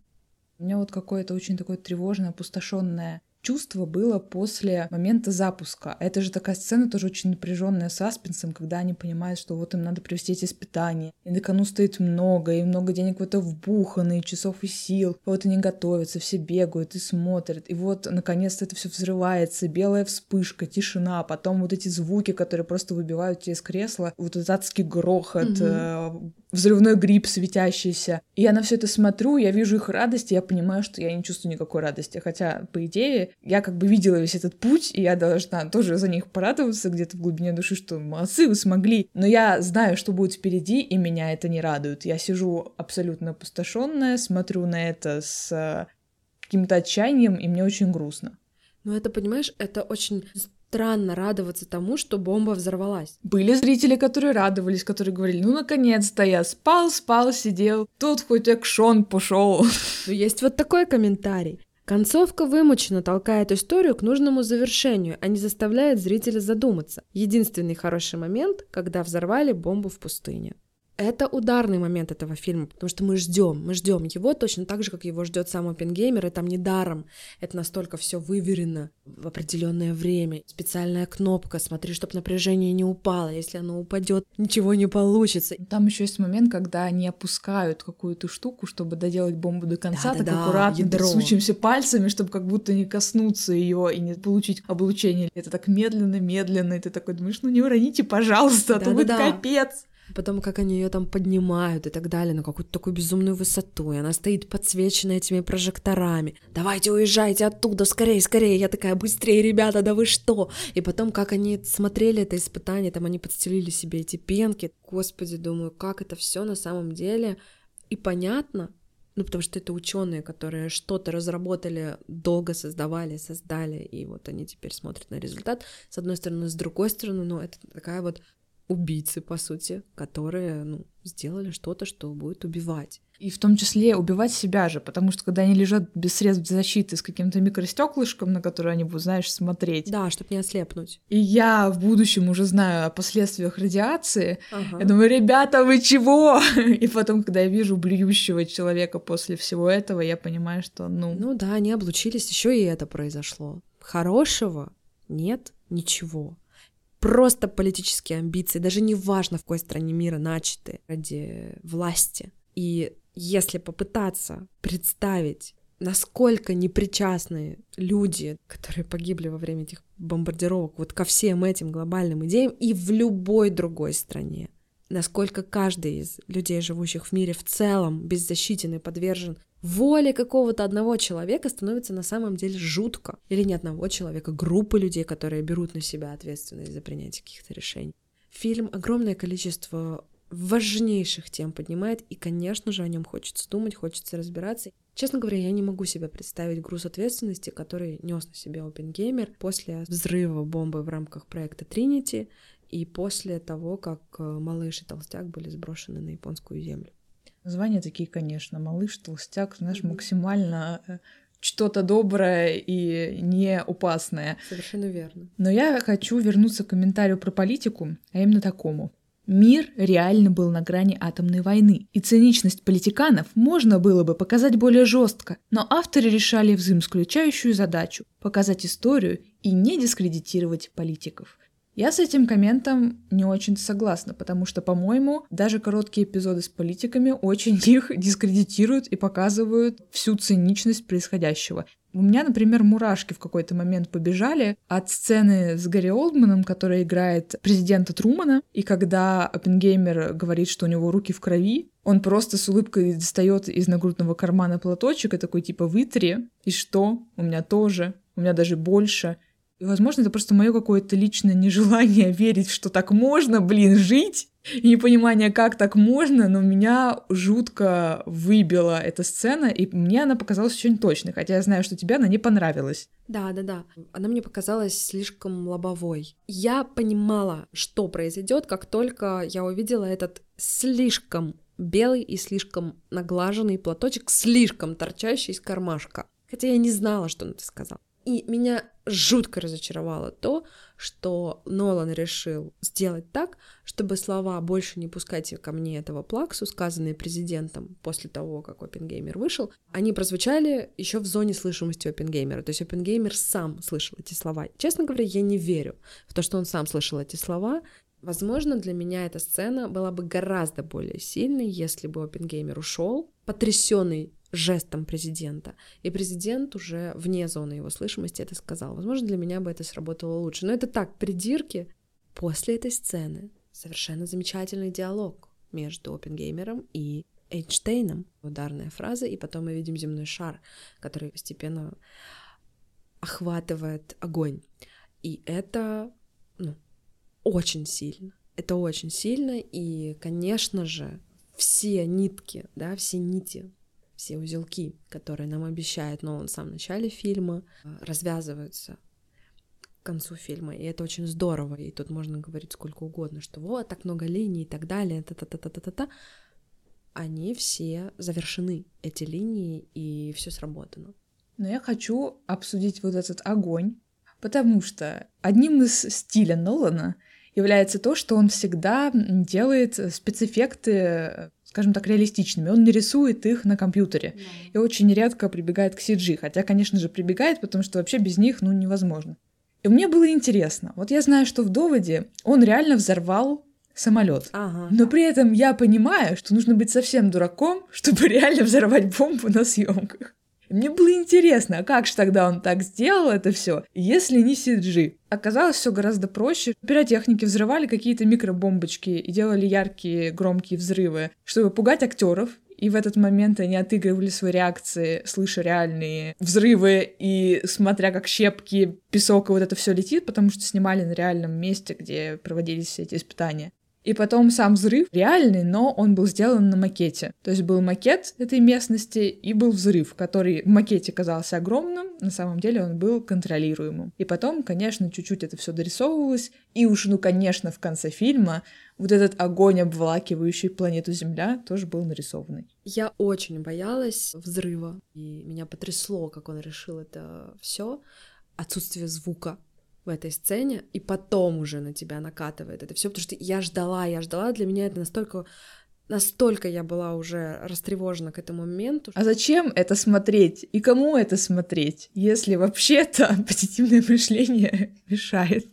У меня вот какое-то очень такое тревожное, опустошенное чувство было после момента запуска. Это же такая сцена тоже очень напряженная с аспенсом, когда они понимают, что вот им надо провести эти испытания. И на кону стоит много, и много денег в это вбухано, и часов и сил. Вот они готовятся, все бегают и смотрят. И вот, наконец-то, это все взрывается, белая вспышка, тишина, потом вот эти звуки, которые просто выбивают тебя из кресла, вот этот адский грохот, mm-hmm взрывной гриб светящийся. И я на все это смотрю, я вижу их радость, и я понимаю, что я не чувствую никакой радости. Хотя, по идее, я как бы видела весь этот путь, и я должна тоже за них порадоваться где-то в глубине души, что молодцы, вы смогли. Но я знаю, что будет впереди, и меня это не радует. Я сижу абсолютно опустошенная, смотрю на это с э, каким-то отчаянием, и мне очень грустно. Ну, это, понимаешь, это очень странно радоваться тому, что бомба взорвалась. Были зрители, которые радовались, которые говорили, ну наконец-то я спал, спал, сидел, тут хоть экшон пошел. Но есть вот такой комментарий. Концовка вымученно толкает историю к нужному завершению, а не заставляет зрителя задуматься. Единственный хороший момент, когда взорвали бомбу в пустыне. Это ударный момент этого фильма, потому что мы ждем, мы ждем его точно так же, как его ждет сам Опенгеймер, и там недаром. Это настолько все выверено в определенное время. Специальная кнопка, смотри, чтобы напряжение не упало. Если оно упадет, ничего не получится. Там еще есть момент, когда они опускают какую-то штуку, чтобы доделать бомбу до конца, да, так да, аккуратно, ядро. сучимся пальцами, чтобы как будто не коснуться ее и не получить облучение. Это так медленно, медленно, и ты такой думаешь, ну не уроните, пожалуйста, а то будет капец потом как они ее там поднимают и так далее на какую-то такую безумную высоту, и она стоит подсвеченная этими прожекторами. Давайте уезжайте оттуда, скорее, скорее. Я такая, быстрее, ребята, да вы что? И потом, как они смотрели это испытание, там они подстелили себе эти пенки. Господи, думаю, как это все на самом деле и понятно, ну, потому что это ученые, которые что-то разработали, долго создавали, создали, и вот они теперь смотрят на результат. С одной стороны, с другой стороны, ну, это такая вот убийцы, по сути, которые, ну, сделали что-то, что будет убивать. И в том числе убивать себя же, потому что когда они лежат без средств защиты с каким-то микростеклышком, на который они будут, знаешь, смотреть. Да, чтобы не ослепнуть. И я в будущем уже знаю о последствиях радиации. Ага. Я думаю, ребята, вы чего? И потом, когда я вижу блюющего человека после всего этого, я понимаю, что, ну... Ну да, они облучились, еще и это произошло. Хорошего нет ничего просто политические амбиции, даже не важно, в какой стране мира начаты ради власти. И если попытаться представить, насколько непричастны люди, которые погибли во время этих бомбардировок, вот ко всем этим глобальным идеям и в любой другой стране, насколько каждый из людей, живущих в мире в целом, беззащитен и подвержен воле какого-то одного человека, становится на самом деле жутко. Или не одного человека, группы людей, которые берут на себя ответственность за принятие каких-то решений. Фильм огромное количество важнейших тем поднимает, и, конечно же, о нем хочется думать, хочется разбираться. Честно говоря, я не могу себе представить груз ответственности, который нес на себя Опенгеймер после взрыва бомбы в рамках проекта Тринити и после того, как э, малыш и толстяк были сброшены на японскую землю. Названия такие, конечно, малыш, толстяк, знаешь, максимально э, что-то доброе и не опасное. Совершенно верно. Но я хочу вернуться к комментарию про политику, а именно такому. Мир реально был на грани атомной войны, и циничность политиканов можно было бы показать более жестко, но авторы решали взаимосключающую задачу – показать историю и не дискредитировать политиков – я с этим комментом не очень согласна, потому что, по-моему, даже короткие эпизоды с политиками очень их дискредитируют и показывают всю циничность происходящего. У меня, например, мурашки в какой-то момент побежали от сцены с Гарри Олдманом, который играет президента Трумана, и когда Оппенгеймер говорит, что у него руки в крови, он просто с улыбкой достает из нагрудного кармана платочек и такой типа «вытри». И что? У меня тоже. У меня даже больше. И, возможно, это просто мое какое-то личное нежелание верить, что так можно, блин, жить. И непонимание, как так можно, но меня жутко выбила эта сцена, и мне она показалась очень точной, хотя я знаю, что тебе она не понравилась. Да, да, да. Она мне показалась слишком лобовой. Я понимала, что произойдет, как только я увидела этот слишком белый и слишком наглаженный платочек, слишком торчащий из кармашка. Хотя я не знала, что он это сказал. И меня жутко разочаровало то, что Нолан решил сделать так, чтобы слова «больше не пускайте ко мне этого плаксу», сказанные президентом после того, как Опенгеймер вышел, они прозвучали еще в зоне слышимости Опенгеймера. То есть Опенгеймер сам слышал эти слова. Честно говоря, я не верю в то, что он сам слышал эти слова. Возможно, для меня эта сцена была бы гораздо более сильной, если бы Опенгеймер ушел, потрясенный жестом президента. И президент уже вне зоны его слышимости это сказал. Возможно, для меня бы это сработало лучше. Но это так, придирки. После этой сцены совершенно замечательный диалог между Опенгеймером и Эйнштейном. Ударная фраза, и потом мы видим земной шар, который постепенно охватывает огонь. И это ну, очень сильно. Это очень сильно, и, конечно же, все нитки, да, все нити все узелки, которые нам обещает Нолан в самом начале фильма, э, развязываются к концу фильма, и это очень здорово, и тут можно говорить сколько угодно, что вот, так много линий и так далее, та-та-та-та-та-та, они все завершены, эти линии, и все сработано. Но я хочу обсудить вот этот огонь, потому что одним из стиля Нолана является то, что он всегда делает спецэффекты скажем так, реалистичными. Он не рисует их на компьютере. Yeah. И очень редко прибегает к CG. Хотя, конечно же, прибегает, потому что вообще без них, ну, невозможно. И мне было интересно. Вот я знаю, что в доводе он реально взорвал самолет. Ага. Но при этом я понимаю, что нужно быть совсем дураком, чтобы реально взорвать бомбу на съемках. Мне было интересно, а как же тогда он так сделал это все, если не CG? Оказалось все гораздо проще. Пиротехники взрывали какие-то микробомбочки и делали яркие громкие взрывы, чтобы пугать актеров, и в этот момент они отыгрывали свои реакции, слыша реальные взрывы и смотря как щепки, песок и вот это все летит, потому что снимали на реальном месте, где проводились все эти испытания. И потом сам взрыв реальный, но он был сделан на макете. То есть был макет этой местности и был взрыв, который в макете казался огромным, на самом деле он был контролируемым. И потом, конечно, чуть-чуть это все дорисовывалось, и уж, ну, конечно, в конце фильма вот этот огонь, обволакивающий планету Земля, тоже был нарисованный. Я очень боялась взрыва, и меня потрясло, как он решил это все. Отсутствие звука в этой сцене, и потом уже на тебя накатывает это все, потому что я ждала, я ждала, для меня это настолько настолько я была уже растревожена к этому моменту. А зачем это смотреть? И кому это смотреть, если вообще-то позитивное мышление мешает?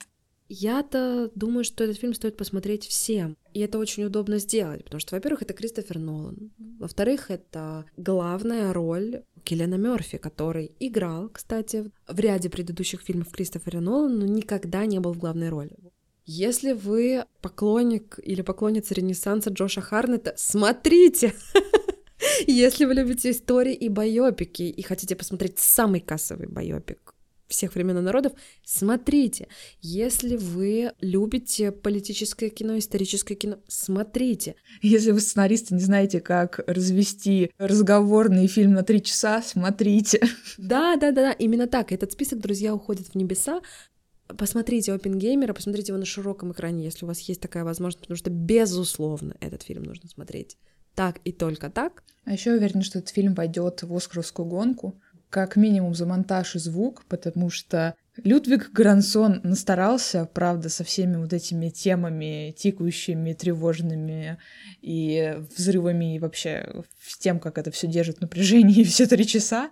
Я-то думаю, что этот фильм стоит посмотреть всем. И это очень удобно сделать, потому что, во-первых, это Кристофер Нолан. Во-вторых, это главная роль Келлена Мерфи, который играл, кстати, в ряде предыдущих фильмов Кристофера Нолана, но никогда не был в главной роли. Если вы поклонник или поклонница Ренессанса Джоша Харнета, смотрите! Если вы любите истории и байопики и хотите посмотреть самый кассовый байопик всех времен и народов, смотрите. Если вы любите политическое кино, историческое кино, смотрите. Если вы сценаристы не знаете, как развести разговорный фильм на три часа, смотрите. Да, да, да, да, именно так. Этот список, друзья, уходит в небеса. Посмотрите Опенгеймера, посмотрите его на широком экране, если у вас есть такая возможность, потому что, безусловно, этот фильм нужно смотреть так и только так. А еще уверена, что этот фильм войдет в Оскаровскую гонку, как минимум за монтаж и звук, потому что Людвиг Грансон настарался, правда, со всеми вот этими темами, тикающими, тревожными и взрывами, и вообще с тем, как это все держит напряжение все три часа.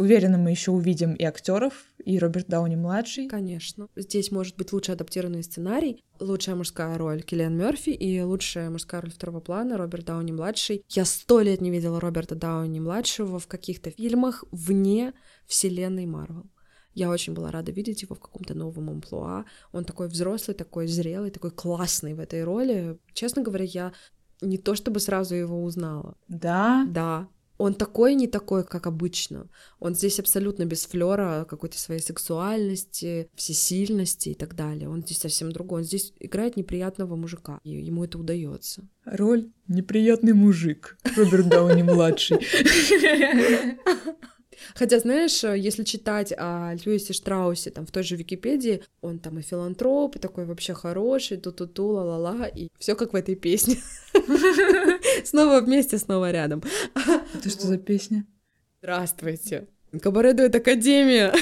Уверена, мы еще увидим и актеров, и Роберт Дауни младший. Конечно. Здесь может быть лучше адаптированный сценарий, лучшая мужская роль Киллиан Мерфи и лучшая мужская роль второго плана Роберт Дауни младший. Я сто лет не видела Роберта Дауни младшего в каких-то фильмах вне вселенной Марвел. Я очень была рада видеть его в каком-то новом амплуа. Он такой взрослый, такой зрелый, такой классный в этой роли. Честно говоря, я не то чтобы сразу его узнала. Да? Да, он такой не такой, как обычно. Он здесь абсолютно без флера какой-то своей сексуальности, всесильности и так далее. Он здесь совсем другой. Он здесь играет неприятного мужика, и ему это удается. Роль неприятный мужик. Роберт Дауни младший. Хотя, знаешь, если читать о Льюисе Штраусе, там, в той же Википедии, он там и филантроп, и такой вообще хороший, ту-ту-ту, ла-ла-ла, и все как в этой песне. Снова вместе, снова рядом. Это что за песня? Здравствуйте. Кабаре дует Академия.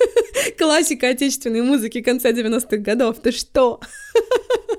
Классика отечественной музыки конца 90-х годов. Ты что?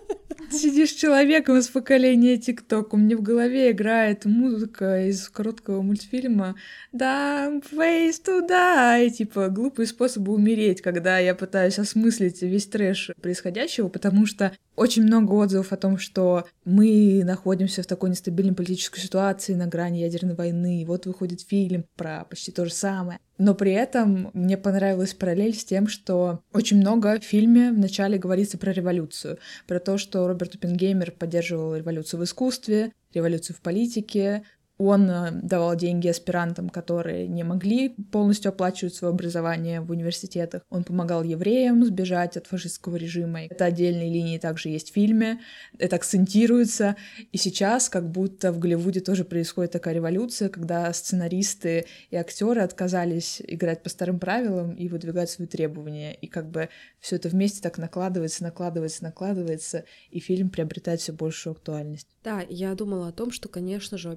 Сидишь человеком из поколения ТикТок, у меня в голове играет музыка из короткого мультфильма «Dumb ways to die», типа глупые способы умереть, когда я пытаюсь осмыслить весь трэш происходящего, потому что очень много отзывов о том, что мы находимся в такой нестабильной политической ситуации на грани ядерной войны, и вот выходит фильм про почти то же самое. Но при этом мне понравилась параллель с тем, что очень много в фильме вначале говорится про революцию, про то, что Роберт Оппенгеймер поддерживал революцию в искусстве, революцию в политике, он э, давал деньги аспирантам, которые не могли полностью оплачивать свое образование в университетах. Он помогал евреям сбежать от фашистского режима. Это отдельные линии также есть в фильме. Это акцентируется. И сейчас как будто в Голливуде тоже происходит такая революция, когда сценаристы и актеры отказались играть по старым правилам и выдвигать свои требования. И как бы все это вместе так накладывается, накладывается, накладывается, и фильм приобретает все большую актуальность. Да, я думала о том, что, конечно же,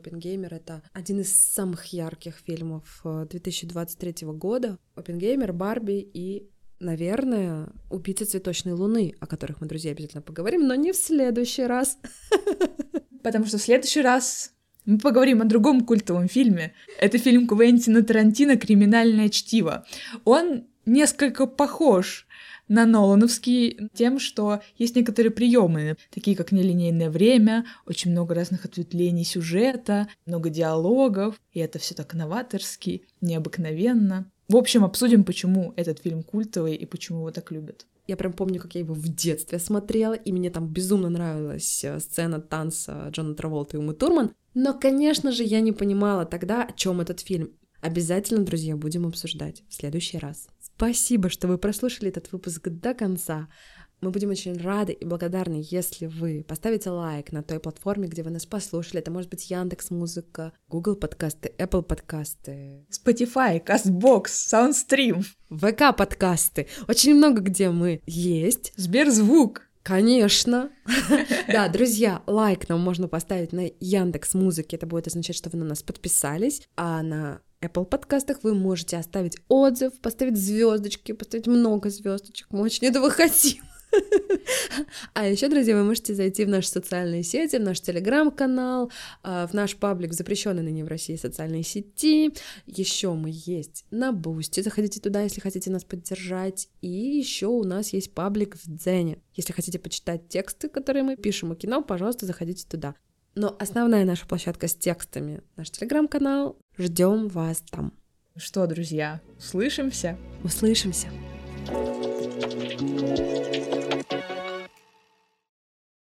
Оппенгеймер — это один из самых ярких фильмов 2023 э, года. Оппенгеймер, Барби и Наверное, «Убийца цветочной луны», о которых мы, друзья, обязательно поговорим, но не в следующий раз. Потому что в следующий раз мы поговорим о другом культовом фильме. Это фильм Квентина Тарантино «Криминальное чтиво». Он несколько похож на Нолановский тем, что есть некоторые приемы, такие как нелинейное время, очень много разных ответвлений сюжета, много диалогов, и это все так новаторски, необыкновенно. В общем, обсудим, почему этот фильм культовый и почему его так любят. Я прям помню, как я его в детстве смотрела, и мне там безумно нравилась э, сцена танца Джона Траволта и Умы Турман. Но, конечно же, я не понимала тогда, о чем этот фильм. Обязательно, друзья, будем обсуждать в следующий раз. Спасибо, что вы прослушали этот выпуск до конца. Мы будем очень рады и благодарны, если вы поставите лайк на той платформе, где вы нас послушали. Это может быть Яндекс Музыка, Google подкасты, Apple подкасты, Spotify, CastBox, SoundStream, ВК подкасты. Очень много где мы есть. Сберзвук. Конечно. Да, друзья, лайк нам можно поставить на Яндекс Музыке. Это будет означать, что вы на нас подписались. А на Apple подкастах вы можете оставить отзыв, поставить звездочки, поставить много звездочек. Мы очень этого хотим. А еще, друзья, вы можете зайти в наши социальные сети, в наш телеграм-канал, а, в наш паблик запрещенный ныне в России социальные сети. Еще мы есть на Boosty. Заходите туда, если хотите нас поддержать. И еще у нас есть паблик в Дзене. Если хотите почитать тексты, которые мы пишем о кино, пожалуйста, заходите туда. Но основная наша площадка с текстами — наш телеграм-канал. Ждем вас там. Что, друзья, услышимся? Услышимся. thank you